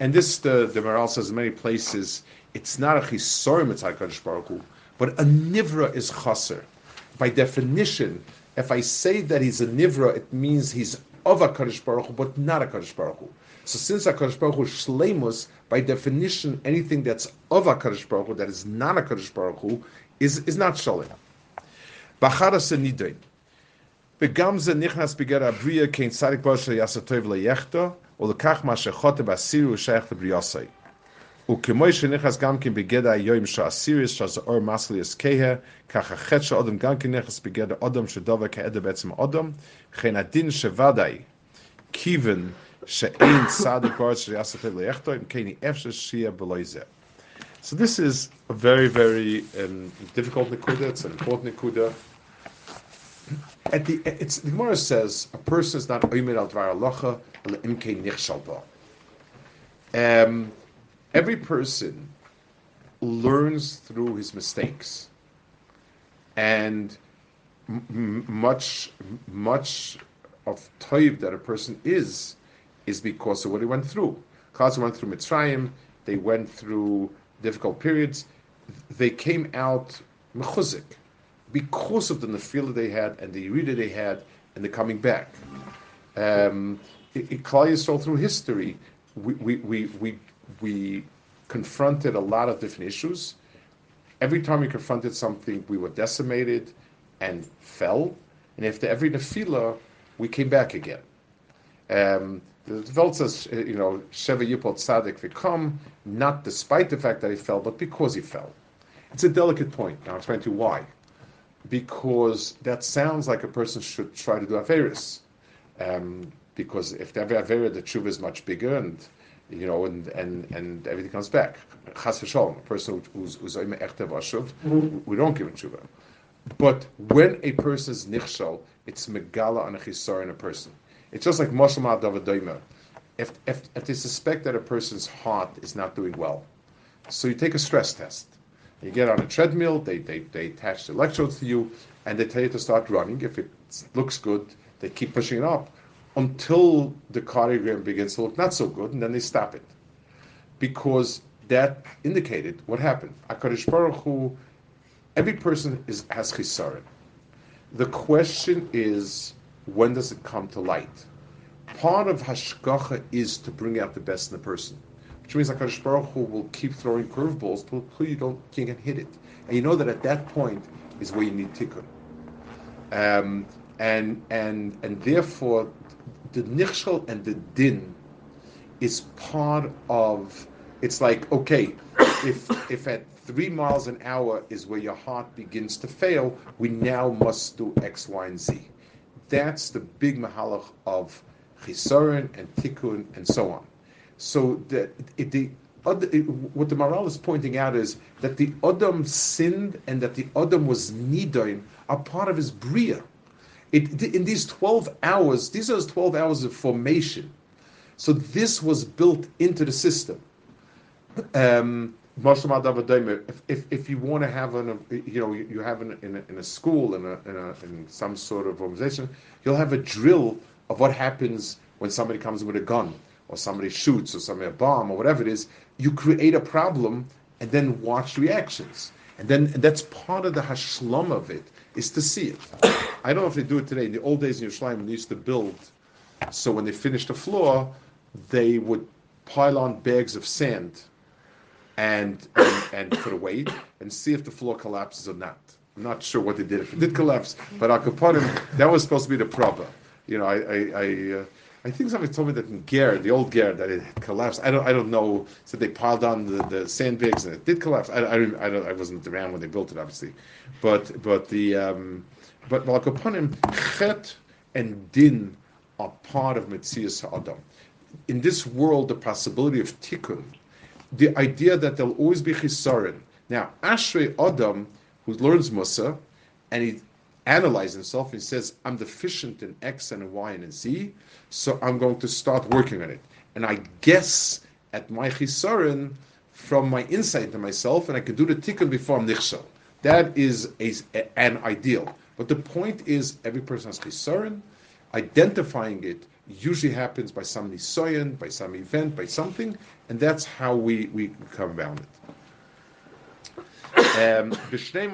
and this the the Maharal says in many places it's not a chisorim it's Baruch Hu, but a nivra is chaser. By definition, if I say that he's a nivra, it means he's of a Kaddish Baruch Hu, but not a Kaddish Baruch Hu. So since a Kaddish Baruch Hu is shleimus, by definition, anything that's of a Kaddish Baruch Hu, that is not a Kaddish Baruch Hu, is, is not shalem. Bachara senidain. Begamze nichnas beger abriya kein tzadik bar shel yasatov leyechta, או לכך מה שחוטא באסיר הוא שייך לבריאוסי. וכמו שנכנס גם כן בגדר היום שהאסיריס שזה אור מסליאס כהה, כך החטא של אדם גם כן נכנס בגדר אדם שדובר כעדר בעצם אדם, וכן הדין שוודאי כיוון שאין צדיק בר שיעשה תל ליחתו, אם כן אפשר שיהיה בלוי זה. So this is a very, very um, difficult nikuda. It's an important nikuda. at the, it's, the Gemara says a person is not oimed al dvar alocha imke nichshal Um Every person learns through his mistakes, and m- much much of toiv that a person is is because of what he went through. Chazal went through Mitzrayim. They went through difficult periods. They came out mechuzik because of the nefila they had and the yirida they had and the coming back. Um, it, it, Yisrael through history, we, we, we, we we confronted a lot of different issues. Every time we confronted something, we were decimated and fell. And after every nefila, we came back again. Um, the Welt says, uh, you know, Sheva Yipol Tzadik Vikom, not despite the fact that he fell, but because he fell. It's a delicate point. Now, I'll explain to you why. Because that sounds like a person should try to do Averis. Um, because if the Avera, the tshuva is much bigger and you know, and and and everything comes back. Chas v'shalom, a person who's who's echte vashuv, we don't give him tshuva. But when a person is nichshal, it's megala and a chisar in a person. It's just like Moshe Ma'adav If, if, if they suspect that a person's heart is not doing well, so you take a stress test. You get on a treadmill, they, they, they attach the electrodes to you, and they tell you to start running. If it looks good, they keep pushing it up until the cardiogram begins to look not so good, and then they stop it. Because that indicated what happened. HaKadosh Baruch Hu, every person is, has chisaron. The question is, when does it come to light? Part of hashgacha is to bring out the best in the person, which means HaKadosh Baruch Hu will keep throwing curveballs until you don't can't hit it, and you know that at that point is where you need tikkun. Um, and and and therefore the nichshel and the din is part of. It's like okay, if if at three miles an hour is where your heart begins to fail, we now must do X, Y, and Z. That's the big mahalach of chisaron and tikkun and so on. So the, it, the what the Maharal is pointing out is that the Adam sinned and that the Adam was nidain are part of his bria. It, in these 12 hours, these are 12 hours of formation. So this was built into the system. Um, if, if, if you want to have an, you know, you have in, in, a, in a school, in, a, in, a, in some sort of organization, you'll have a drill of what happens when somebody comes with a gun or somebody shoots or somebody a bomb or whatever it is. You create a problem and then watch reactions. And then and that's part of the hashlam of it is to see it. I don't know if they do it today. In the old days in Yerushalayim, they used to build. So when they finished the floor, they would pile on bags of sand and, and, and for weight and see if the floor collapses or not. I'm not sure what they did if it did collapse, but Al Kaponim, that was supposed to be the proper. You know, I I, I, uh, I think somebody told me that in Ger, the old Ger, that it collapsed. I don't I don't know. So they piled on the, the sandbags and it did collapse. I, I, I, don't, I wasn't around when they built it, obviously, but but the um, but Al Kaponim, Chet and Din are part of Metzias Adam. In this world, the possibility of tikkun the idea that there'll always be chisaron. Now, Ashrei Adam, who learns Mussar, and he analyzes himself, and says, I'm deficient in X and Y and Z, so I'm going to start working on it. And I guess at my chisaron from my insight into myself, and I can do the tikkun before I'm nichshel. That is a, an ideal. But the point is, every person has chisaron, identifying it usually happens by some nisoyan, by some event, by something, and that's how we, we come around it. Um, B'shnei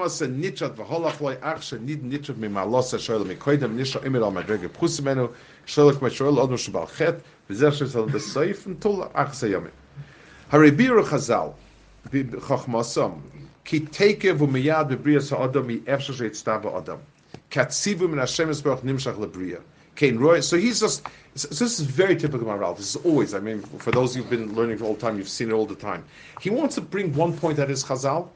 Roy. So he's just so this is very typical of Ralph. This is always, I mean, for those who've been learning all the time, you've seen it all the time. He wants to bring one point that is Chazal,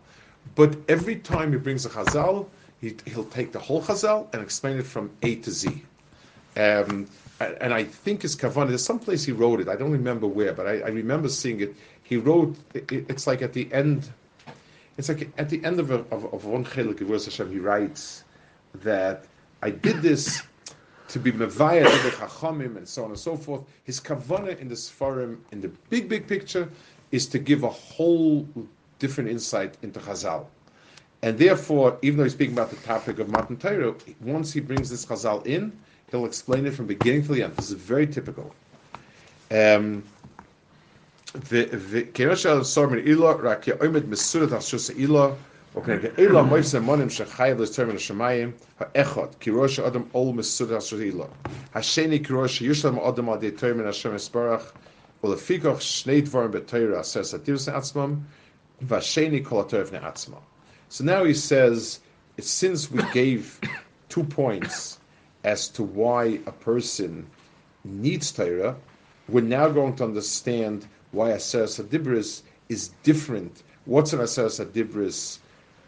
but every time he brings a Chazal, he, will take the whole Chazal and explain it from A to Z. Um, and I think his kavanah. There's some place he wrote it. I don't remember where, but I, I remember seeing it. He wrote. It, it's like at the end. It's like at the end of a, of, of one chelik of Hashem. He writes that I did this to be mevaya to the chachamim and so on and so forth. His kavana in the Sfarim, in the big, big picture, is to give a whole different insight into Chazal. And therefore, even though he's speaking about the topic of Matan Torah, once he brings this Chazal in, he'll explain it from beginning to the end. This is very typical. Um, Vasheni Kolatorevne Atzma. So now he says, since we gave two points as to why a person needs Torah, we're now going to understand why Aseres Adibris is different. What's an Aseres Adibris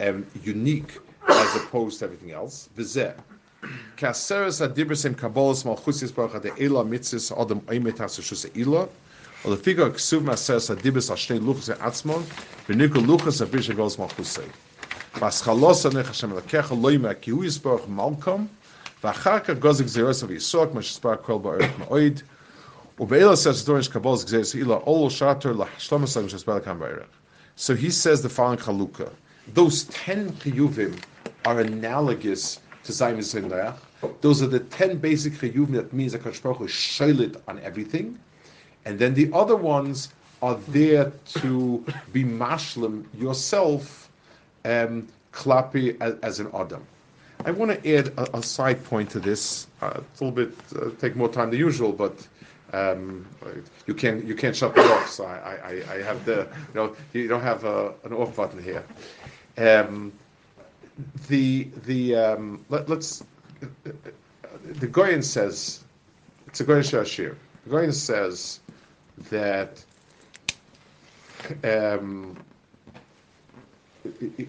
um, unique as opposed to everything else? Vizeh. Kaseres Adibris and Kabbalah's Malchus Yisbarach Ela Mitzis Adam Eimet Hasashus Ela. Ksuv ki malkom gozik ma kol dorish ila ol shater kam. So he says the following chalukah those 10 kiyuvim are analogous to Zayim Zindach. Those are the 10 basic kiyuvim that means that Baruch is shailit on everything. And then the other ones are there to be mashlim yourself, um, klapi as, as, an adam. I want to add a, a side point to this. Uh, it's a little bit uh, take more time than usual, but um, you can't you can't shut it off. So I, I, I have the you know you don't have a, an off button here. Um, the the um, let, us the Goyen says it's a Goyen Shashir. The Goyen says that um,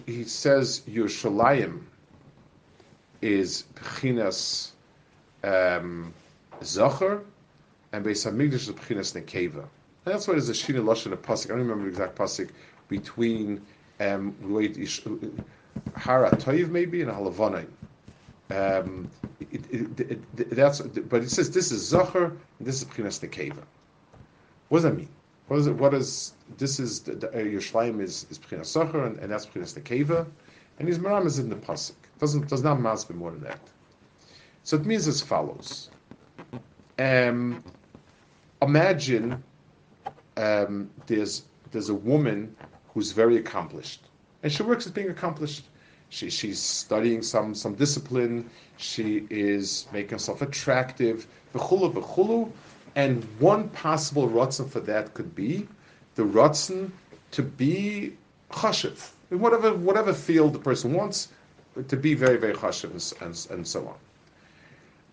he says Yerushalayim is Pechinas um, Zocher and Beis Hamikdash is Pechinas Nekeva. And that's why there's a Shina Lush and a Pasik. I don't remember the exact Pasik between um, Hara Toiv maybe and Halavanai. Um, it, it, it, that's, but it says this is Zachar and this is Prinas Nekeva. What does that mean? What is it? What is this? Is uh, Yerushalayim is is Prinas Zachar and, and that's Prinas Nekeva, and his Maram is in the pasuk. Doesn't does not mask more than that. So it means as follows. Um, imagine um, there's there's a woman who's very accomplished, and she works as being accomplished. She, she's studying some some discipline. She is making herself attractive. V'chulu v'chulu, and one possible rotzen for that could be the rotzen to be chashiv in whatever whatever field the person wants to be very very chashiv and, and, so on.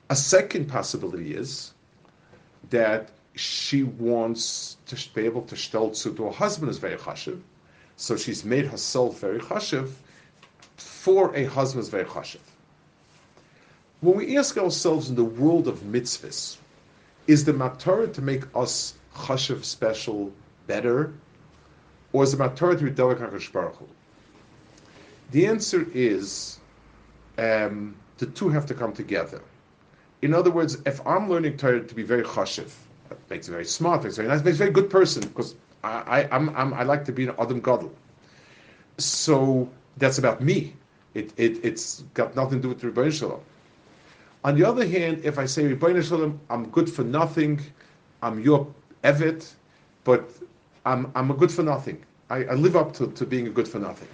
A second possibility is that she wants to be able to stelz to her husband is very chashiv, so she's made herself very chashiv for a husband is very chashiv. When we ask ourselves in the world of mitzvahs, is the matar to make us chashiv special better, or is the matar to be Baruch The answer is um, the two have to come together. In other words, if I'm learning Torah to be very chashiv, that makes me very smart, makes me very nice, makes me a very good person because I, I, I'm, I'm, i like to be an Adam Gadol. So that's about me. It, it, it's got nothing to do with Rebbeinu Shalom. On the other hand, if I say I'm good for nothing, I'm your evet, but I'm, I'm a good for nothing. I, I live up to, to being a good for nothing.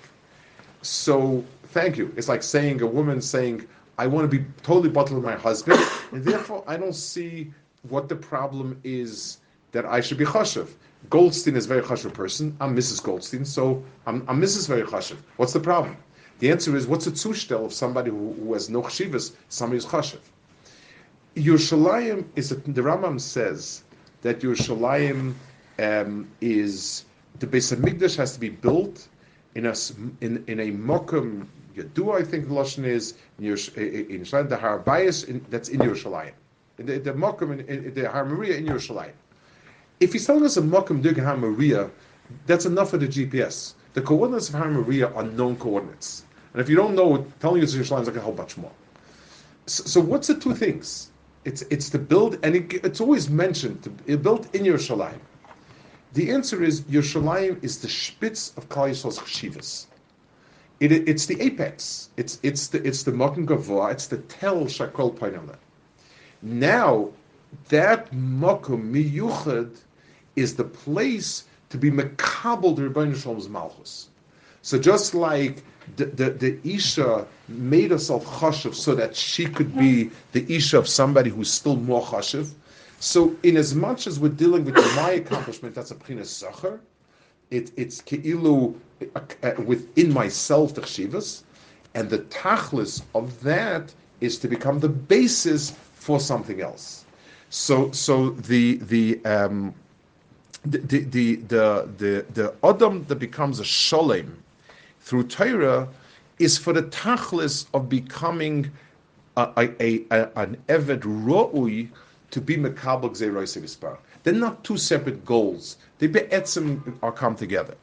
So thank you. It's like saying a woman saying, I want to be totally bottled with my husband, and therefore I don't see what the problem is that I should be chashiv. Goldstein is a very chashiv person. I'm Mrs. Goldstein, so I'm, I'm Mrs. Very chashiv. What's the problem? The answer is, what's a zustel of somebody who, who has no chshivas, somebody who's chashiv? Yerushalayim is, a, the Rambam says that Yerushalayim um, is, the base of Mikdash has to be built in a, in, in a mokum Yadu, I think the Lashon is, in, Yerushalayim, the Har Bayis, that's in Yerushalayim. In the, the Mokum, in, in, the Har Maria in Yerushalayim. If he's telling us a Mokum Har Maria, that's enough for the GPS. The coordinates of Har Maria are known coordinates. And if you don't know, telling you Yerushalayim is like a whole bunch more. So, so, what's the two things? It's it's to build, and it, it's always mentioned, to, it built in Yerushalayim. The answer is Yerushalayim is the spitz of Klal Yisrael's chshivas. It, it's the apex. It's it's the it's the Makan Gavoa. It's the Tel Shakol Painala. Now, that Makum Miyuchad is the place to be Mekabel the Rebbeinu Shalom's Malchus. So just like the, the, the Isha made herself chashiv so that she could be the Isha of somebody who's still more chashiv. So in as much as we're dealing with my accomplishment, that's a pchina sacher, it, it's keilu uh, uh, within myself the chshivas, and the tachlis of that is to become the basis for something else. So, so the the um, the, the the the the adam that becomes a sholem through Torah is for the tachlis of becoming a, a, a, an eved ro'ui to be mekabel gzeiroisivispar. They're not two separate goals. They be'etzim are come together.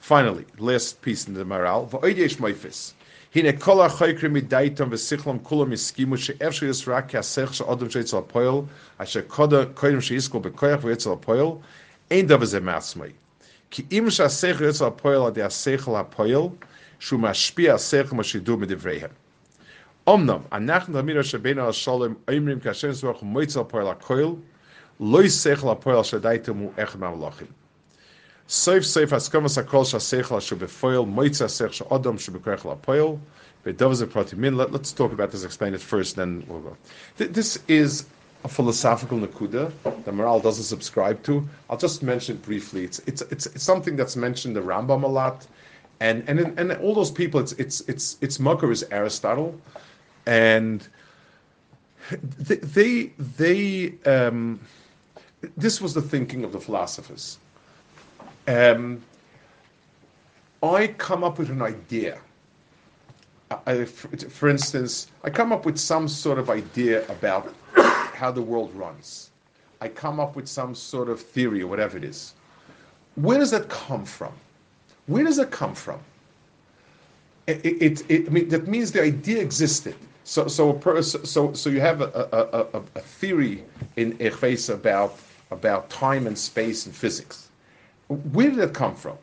Finally, last piece in the moral. V'oidesh moifis. Hine kol ha-choykrim midaitam v'sichlam kulam iskimu she'ef she'yisrak k'asech she'odom she'etzel ha-poel asher kodim she'yiskol be'koyach v'yetzel ha-poel ein davar ze matzmai. כי אם שהשכל יוצא הפועל על ידי השכל הפועל, שהוא משפיע השכל מה שידעו מדבריהם. אמנם, אנחנו תמיד שבינו השלום אומרים כאשר נצבח מועצה הפועל הכויל, לא ישכל הפועל שדייתם הוא אחד מהמלאכים. סוף סוף הסכמס הכל שהשכל אשר בפועל, מועצה השכל שאדם שבכוח לפועל, ודבר זה פרטי מין. Let's talk about this, explain it first, then we'll go. This is a philosophical nakuda that Maharal doesn't subscribe to. I'll just mention it briefly. It's it's it's, it's something that's mentioned the Rambam a lot, and and and all those people. It's it's it's it's Makar is Aristotle, and they, they um, this was the thinking of the philosophers. Um, I come up with an idea. I, for instance, I come up with some sort of idea about how the world runs. I come up with some sort of theory or whatever it is. Where does that come from? Where does that come from? It, it, it, I mean, that means the idea existed. So, so, so, so you have a, a, a, a theory in Echves about, about time and space and physics. Where did it come from?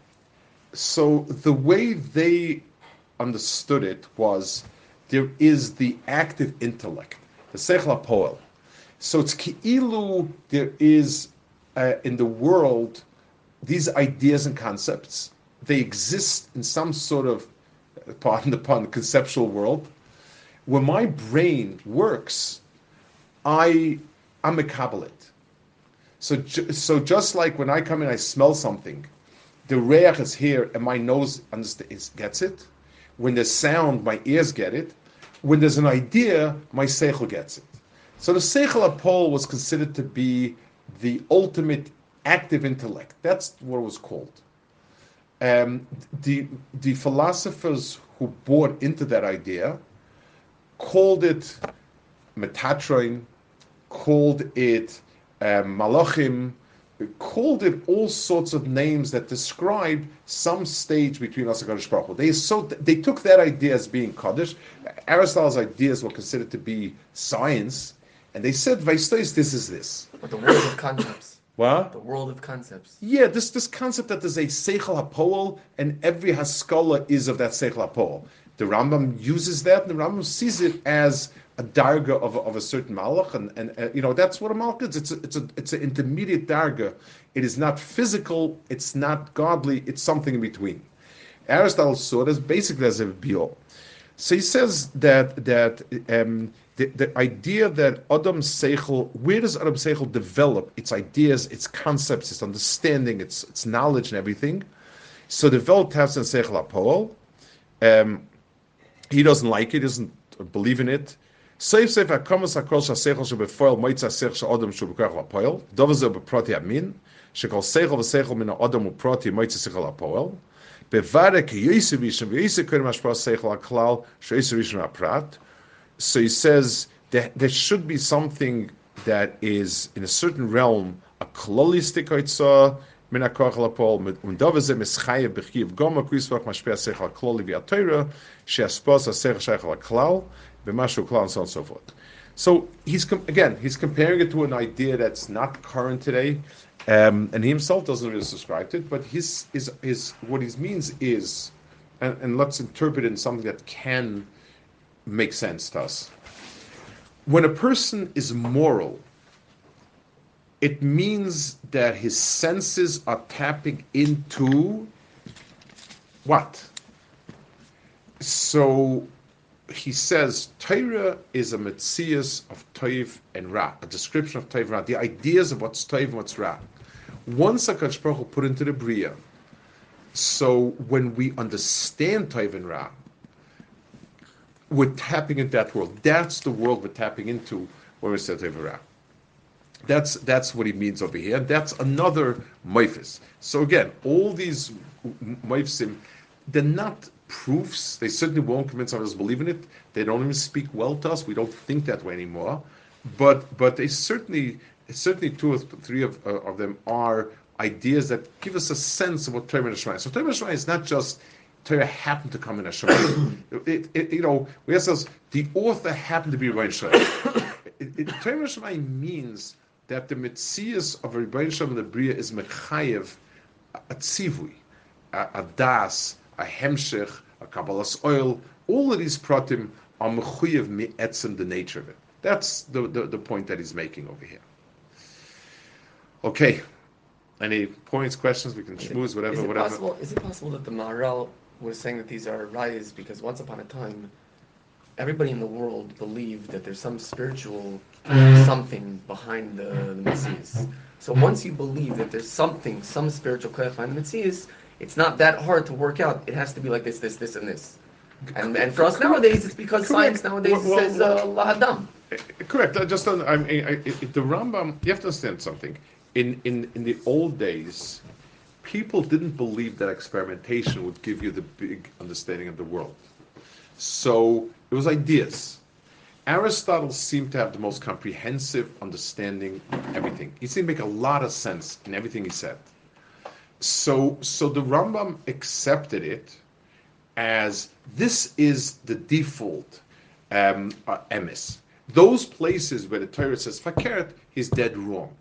So the way they understood it was there is the active intellect, the sechla poel. So it's ki'ilu, there is uh, in the world these ideas and concepts. They exist in some sort of, pardon the pun, conceptual world. When my brain works, I, I'm a kabbalit. So, so just like when I come in, I smell something, the reach is here and my nose gets it. When there's sound, my ears get it. When there's an idea, my seichel gets it. So the seichel Apol was considered to be the ultimate active intellect. That's what it was called. Um, the the philosophers who bought into that idea called it Metatroin, called it um, Malachim, called it all sorts of names that describe some stage between us and Kaddish Baruch Hu. They, so, they took that idea as being Kaddish. Aristotle's ideas were considered to be science, and they said, Vaistois, this is this. But the world of concepts. What? The world of concepts. Yeah, this this concept that there's a Seichel HaPoel, and every Haskalah is of that Seichel HaPoel. The Rambam uses that, and the Rambam sees it as a darga of, of a certain malach, and, and uh, you know that's what a malach is. It's a, it's a, it's an intermediate darga. It is not physical. It's not godly. It's something in between. Aristotle saw it as basically as a biol. So he says that that um, the, the idea that Adam Seichel, where does Adam Seichel develop its ideas, its concepts, its understanding, its its knowledge and everything? So the Welt has in Seichel Apol. Um, he doesn't like it, doesn't believe in it. Safe safe akamas akol shasechel shebefoil moitza sech she'odom shubekach lapoil. Dover ze beproti amin. Shekol sechel v'sechel min ha'odom uproti moitza sechel lapoil. So he says that there should be something that is in a certain realm a klolistic oitza min lapol und mischayev b'chiv goma kuisvach mashpeh sechel kloli v'atayra she'aspos ha'sechel shechel haklal b'mashu klal and so on and so forth. So he's again he's comparing it to an idea that's not current today, um, and he himself doesn't really subscribe to it. But his his, his what he means is, and, and let's interpret it in something that can make sense to us. When a person is moral, it means that his senses are tapping into what? So he says Torah is a metzias of Toiv and Ra, a description of Toiv and Ra, the ideas of what's Toiv and what's Ra. Once Akash Baruch Hu put into the Bria, so when we understand and Ra, we're tapping into that world. That's the world we're tapping into when we say and Ra. That's that's what he means over here. That's another moifis. So again, all these moifsim, they're not proofs. They certainly won't convince others to believe in it. They don't even speak well to us. We don't think that way anymore. But but they certainly certainly two or three of, uh, of them are ideas that give us a sense of what Torah and Shema So Torah and is not just Torah happened to come in a Shema. it, it, you know, we us, the author happened to be Rabbi Shema. Torah and Shema means that the mitzias of Rabbi Shema the Bria is mechayev a tzivui, a, a das, a hemshech, a kabbalas oil, all of these pratim are mechuyev me'etzim, the nature of it. That's the, the, the, point that he's making over here. Okay. Any points, questions? We can schmooze, whatever, is it whatever. Possible, is it possible that the Maharal was saying that these are rayas because once upon a time, everybody in the world believed that there's some spiritual something behind the, the Messias. So once you believe that there's something, some spiritual koyach behind the Messias, it's not that hard to work out. It has to be like this, this, this, and this. And, and for us nowadays, it's because Correct. science nowadays Well, well, says uh, lahadam. Correct. I just don't. I mean, I, I, the Rambam. You have to understand something. In in in the old days, people didn't believe that experimentation would give you the big understanding of the world. So it was ideas, Aristotle seemed to have the most comprehensive understanding of everything. He seemed to make a lot of sense in everything he said. So, so the Rambam accepted it as this is the default um, uh. Those places where the Torah says fakert, he's dead wrong.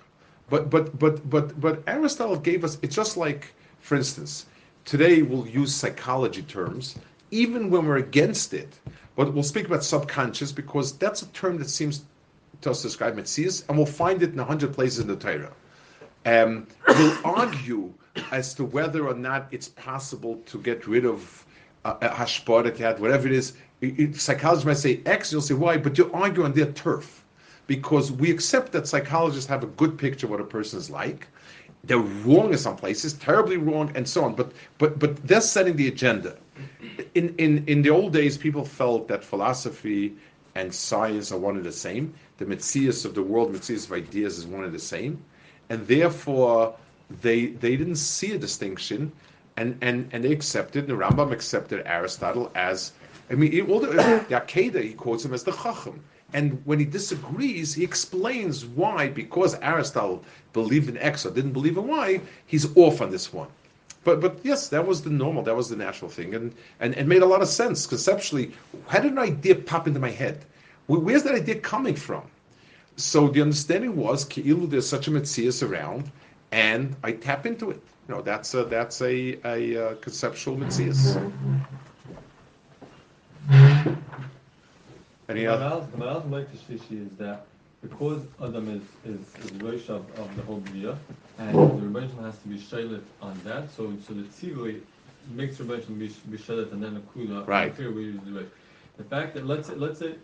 But but but but but Aristotle gave us. It's just like, for instance, today we'll use psychology terms, even when we're against it. But we'll speak about subconscious because that's a term that seems to us describe Metzias, and we'll find it in a hundred places in the Torah. Um, we'll argue as to whether or not it's possible to get rid of uh, a hashpah that whatever it is. It, it, psychologists might say X, you'll say Y, but you argue on their turf because we accept that psychologists have a good picture of what a person is like. They're wrong in some places, terribly wrong, and so on. But but but they're setting the agenda. In in in the old days, people felt that philosophy and science are one and the same. The mitzias of the world, mitzias of ideas, is one and the same, and therefore they they didn't see a distinction, and and and they accepted. The Rambam accepted Aristotle as. I mean, all the, the Akedah, he quotes him as the Chacham. And when he disagrees, he explains why, because Aristotle believed in X or didn't believe in Y, he's off on this one. But but yes, that was the normal, that was the natural thing, and and it made a lot of sense conceptually. How did an idea pop into my head? Where's that idea coming from? So the understanding was, Ki'ilu, there's such a Metzias around, and I tap into it. You know, that's a that's a, a, a conceptual Metzias. Any The other? Maharal- the Maharal's Micah Shlishi is that because Adam is is, is Rosh of, of the whole Bria, and the Rebbeinu has to be shaylit on that, so so the Tzivui makes Rebbeinu be, be shaylit and then the Kula. Right. Here we use the Rosh. The fact that let's say, let's say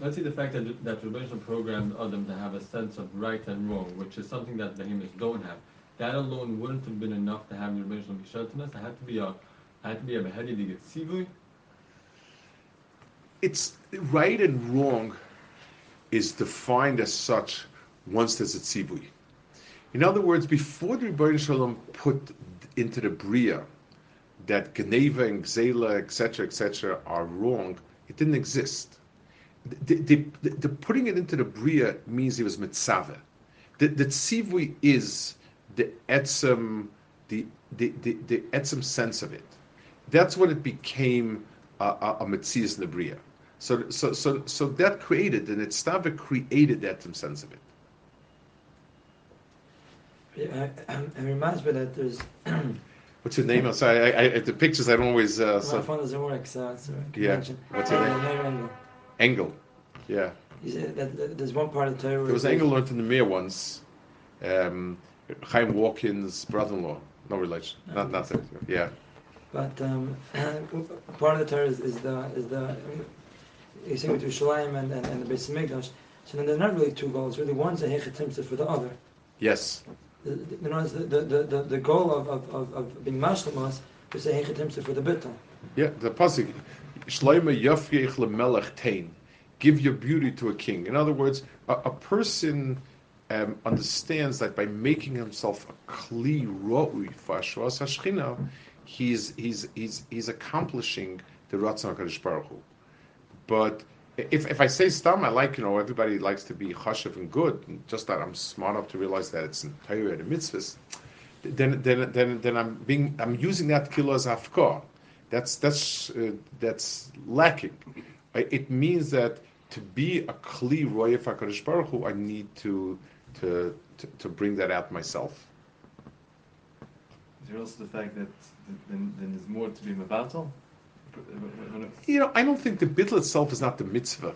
let's say the fact that that Rebbeinu programmed Adam to have a sense of right and wrong, which is something that the behemoths don't have. That alone wouldn't have been enough to have the Rebbeinu be shaylit on us. It had to be a had to be a behedi to get Tzivui. It's right and wrong is defined as such once there's a tzibui. In other words, before the Rebbeinu Shalom put into the Bria that Geneva and Gzela, etc., etc., are wrong, it didn't exist. The, the, the, the putting it into the Bria means it was mitzvah. The, the tzivui is the etzem, the, the, the, the etzem sense of it. That's when it became uh, uh, a, a, a metzias in the Bria. So, so, so, so that created, and it's Stava created that sense of it. Yeah, I- it reminds me that there's. What's your name? I'm sorry, I, I, the pictures I don't always. Uh, my so, phone doesn't work, so it's a Yeah. What's your name? Engel. Engel. Yeah. He said that, that there's one part of the Torah. There was Engel learned in the Mir once. Um, Chaim Walkin's brother-in-law. No relation. Not, not that. Yeah. But um, part of the Torah is, is the is the you see with Yerushalayim and, and, and the Beis Hamikdash. So then there's not really two goals. Really, one's a hechetimtza for the other. Yes. The, other words, the, the, the, the goal of, of, of, of being mashlemas is a hechetimtza for the bittul. Yeah. The pasuk. Shloime yafyeich lemelech tein. Give your beauty to a king. In other words, a, a person um, understands that by making himself a kli ro'ui for Hashras Hashchina, he's he's he's he's accomplishing the Ratzon Hakadosh Baruch Hu. But if, if I say stam, I like you know everybody likes to be chashiv and good. and Just that I'm smart enough to realize that it's in Torah and mitzvahs. Then then then then I'm being I'm using that kilo as hafkor. That's that's uh, that's lacking. It means that to be a kli roya Hakadosh Baruch Hu, I need to to to, to bring that out myself. Is there also the fact that then, then there's more to be mevatel? You know, I don't think the bittul itself is not the mitzvah.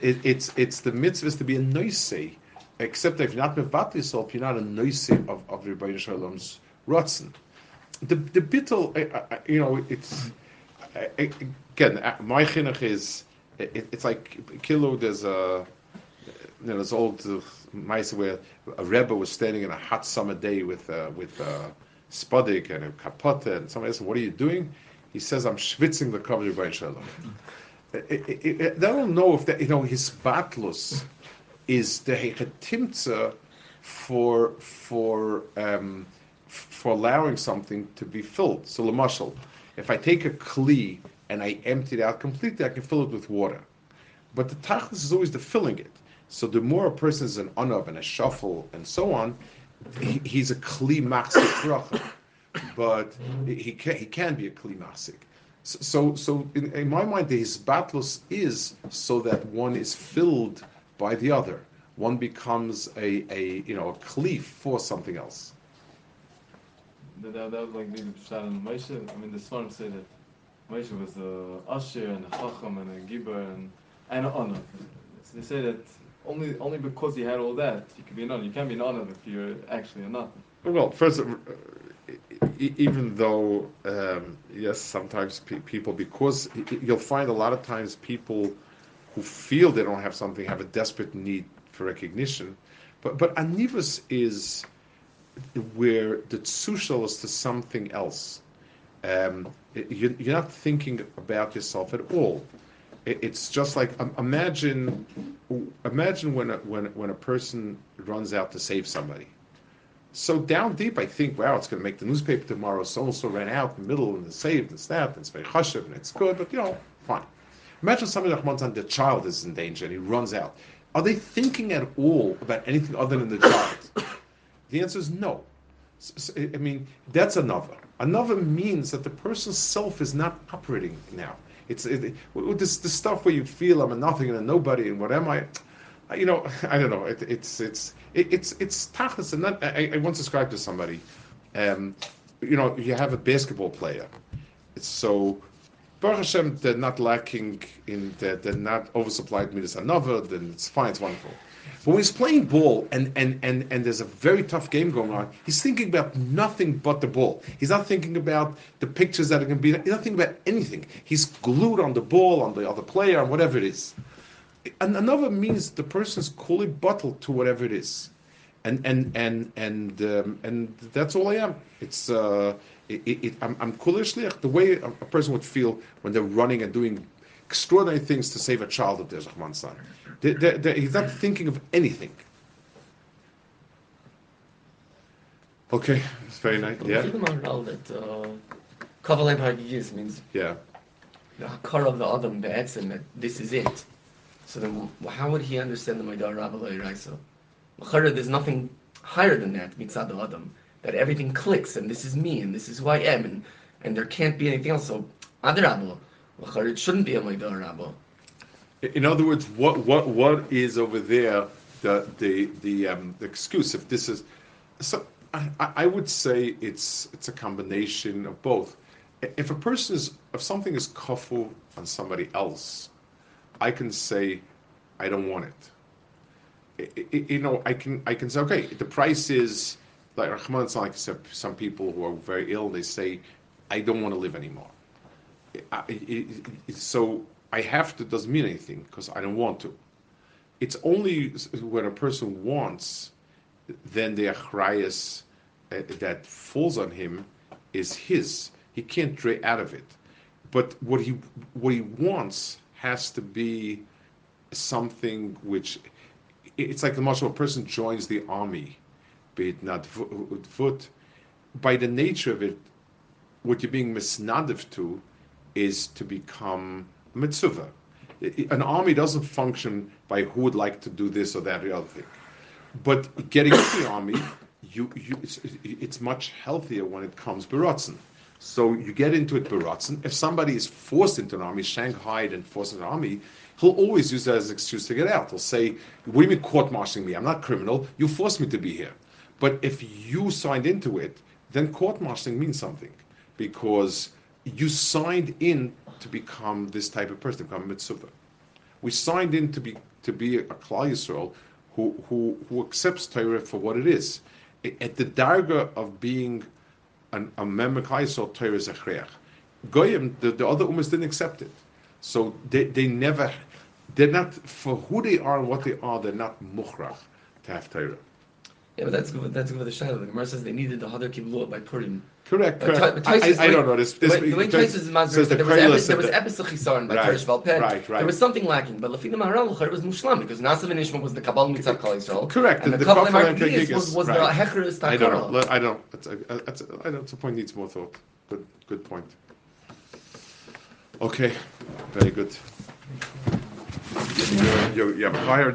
It, it's it's the mitzvah is to be a noisei. Except that if you're not mevat yourself, you're not a noisei of of Rebbeinu Shalom's rotzen. The the bittul, you know, it's again uh, my chinuch is it, it's like kilo. There's a you know, this old uh, mice where a rebbe was standing in a hot summer day with uh, with uh, spudik and a kapote, and somebody asked "What are you doing?" He says, "I'm schwitzing the cover by Shalom." I don't know if that you know his batlus is the hechetimtza for for um, for allowing something to be filled. So, lemashal, if I take a kli and I empty it out completely, I can fill it with water. but the tachlis is always the filling it. So the more a person is an anav and a shuffle and so on, he, he's a kli bracha, but he can he can be a kli machzik. So so in, in my mind, the hisbatlus is so that one is filled by the other. One becomes a, a you know a kli for something else. That, that, that was like maybe Pshat and Moshe. I mean, the Svarim say that Moshe was a Asher and a Chacham and a Giber and, and an Honor. So they say that only only because he had all that, you could be an Honor. You can't be an Honor if you're actually a nothing. Well, first, even though um, yes, sometimes pe- people because you'll find a lot of times people who feel they don't have something have a desperate need for recognition, but but anivus is where the tsushal is to something else. Um, you, you're not thinking about yourself at all. It's just like um, imagine, imagine when a, when when a person runs out to save somebody. So down deep, I think, wow, it's going to make the newspaper tomorrow. So and so ran out in the middle and saved and stabbed, and it's very chashiv and it's good, but you know, fine. Imagine somebody like Montan, the child is in danger and he runs out. Are they thinking at all about anything other than the child? The answer is no. I mean, that's another. Another means that the person's self is not operating now. It's it, it- this the stuff where you feel I'm a nothing and a nobody and what am I? You know, I don't know. It, it's it's it, it's it's tachlis. And not, I, I once described to somebody, um, you know, you have a basketball player. It's so Baruch Hashem, they're not lacking in, they're, they're not oversupplied midas another, then it's fine, it's wonderful. But when he's playing ball and, and, and, and there's a very tough game going on, he's thinking about nothing but the ball. He's not thinking about the pictures that are going to be, he's not thinking about anything. He's glued on the ball, on the other player, on whatever it is. And another means the person's fully bottled to whatever it is. And and and and um, and that's all I am. It's uh, it, it, I'm I'm kulishlich the way a, a person would feel when they're running and doing extraordinary things to save a child of Rahman son. They, they, they, he's not thinking of anything. Okay, it's very nice. But Yeah, we feel about that uh, kavalem hagigis means yeah. the hakar of the adam, the that this is it. So then, how would he understand the Moda'a Rabba L'Oraisa? There's nothing higher than that, mitzad adam, that everything clicks, and this is me, and this is who I am, and, and there can't be anything else. So, l'chara, it shouldn't be a Moda'a Rabba. In other words, what what what is over there the the the, um, the excuse? If this is so, I, I I would say it's it's a combination of both. If a person is if something is kafu on somebody else, I can say, I don't want it. I- I- you know, I can I can say, okay, the price is like Rahman. It's not like some people who are very ill. They say, I don't want to live anymore. It- it- so I have to doesn't mean anything because I don't want to. It's only when a person wants, then the achrayas uh, that falls on him is his. He can't dray out of it. But what he what he wants has to be something which it's like the martial a person joins the army, be it not foot. By the nature of it, what you're being misnadiv to is to become mitzvah. An army doesn't function by who would like to do this or that or the other thing. But getting into the army, you, you, it's, it's much healthier when it comes baratzen. So you get into it baratzen. If somebody is forced into an army, shanghaied and forced into an army, he'll always use that as an excuse to get out. He'll say, "What do you mean court-martialing me? I'm not criminal. You forced me to be here." But if you signed into it, then court-martialing means something because you signed in to become this type of person, become a mitzvah. We signed in to be to be a Klal Yisrael who, who who accepts Torah for what it is. At the darga of being an, a member is. Goyim, the, the other ummahs didn't accept it, so they, they never, they're not for who they are and what they are. They're not muhrach to have Torah. Yeah, but that's good. That's good with the Shiloh. The Gemara says they needed the Hadar Kibbut by Purim. Correct, But correct. Tai- I, but I, I don't know this. The this way, the way Tais- is says the there was said there was that- Ebes Chisaron by Right, Teresh Valped. right, right. There was something lacking, but Lafina Maharal it was Mushlam because Naaseh V'Nishma was the Kabbalah Mitzvah Klal Yisrael. Correct, And the- the the Kabbalah Kabbalah Margiyas Margiyas, was, was right. the Hecher I don't know. I don't. That's a, that's a, I know it's a point needs more thought. Good, good point. Okay, very good. you, you, you have a fire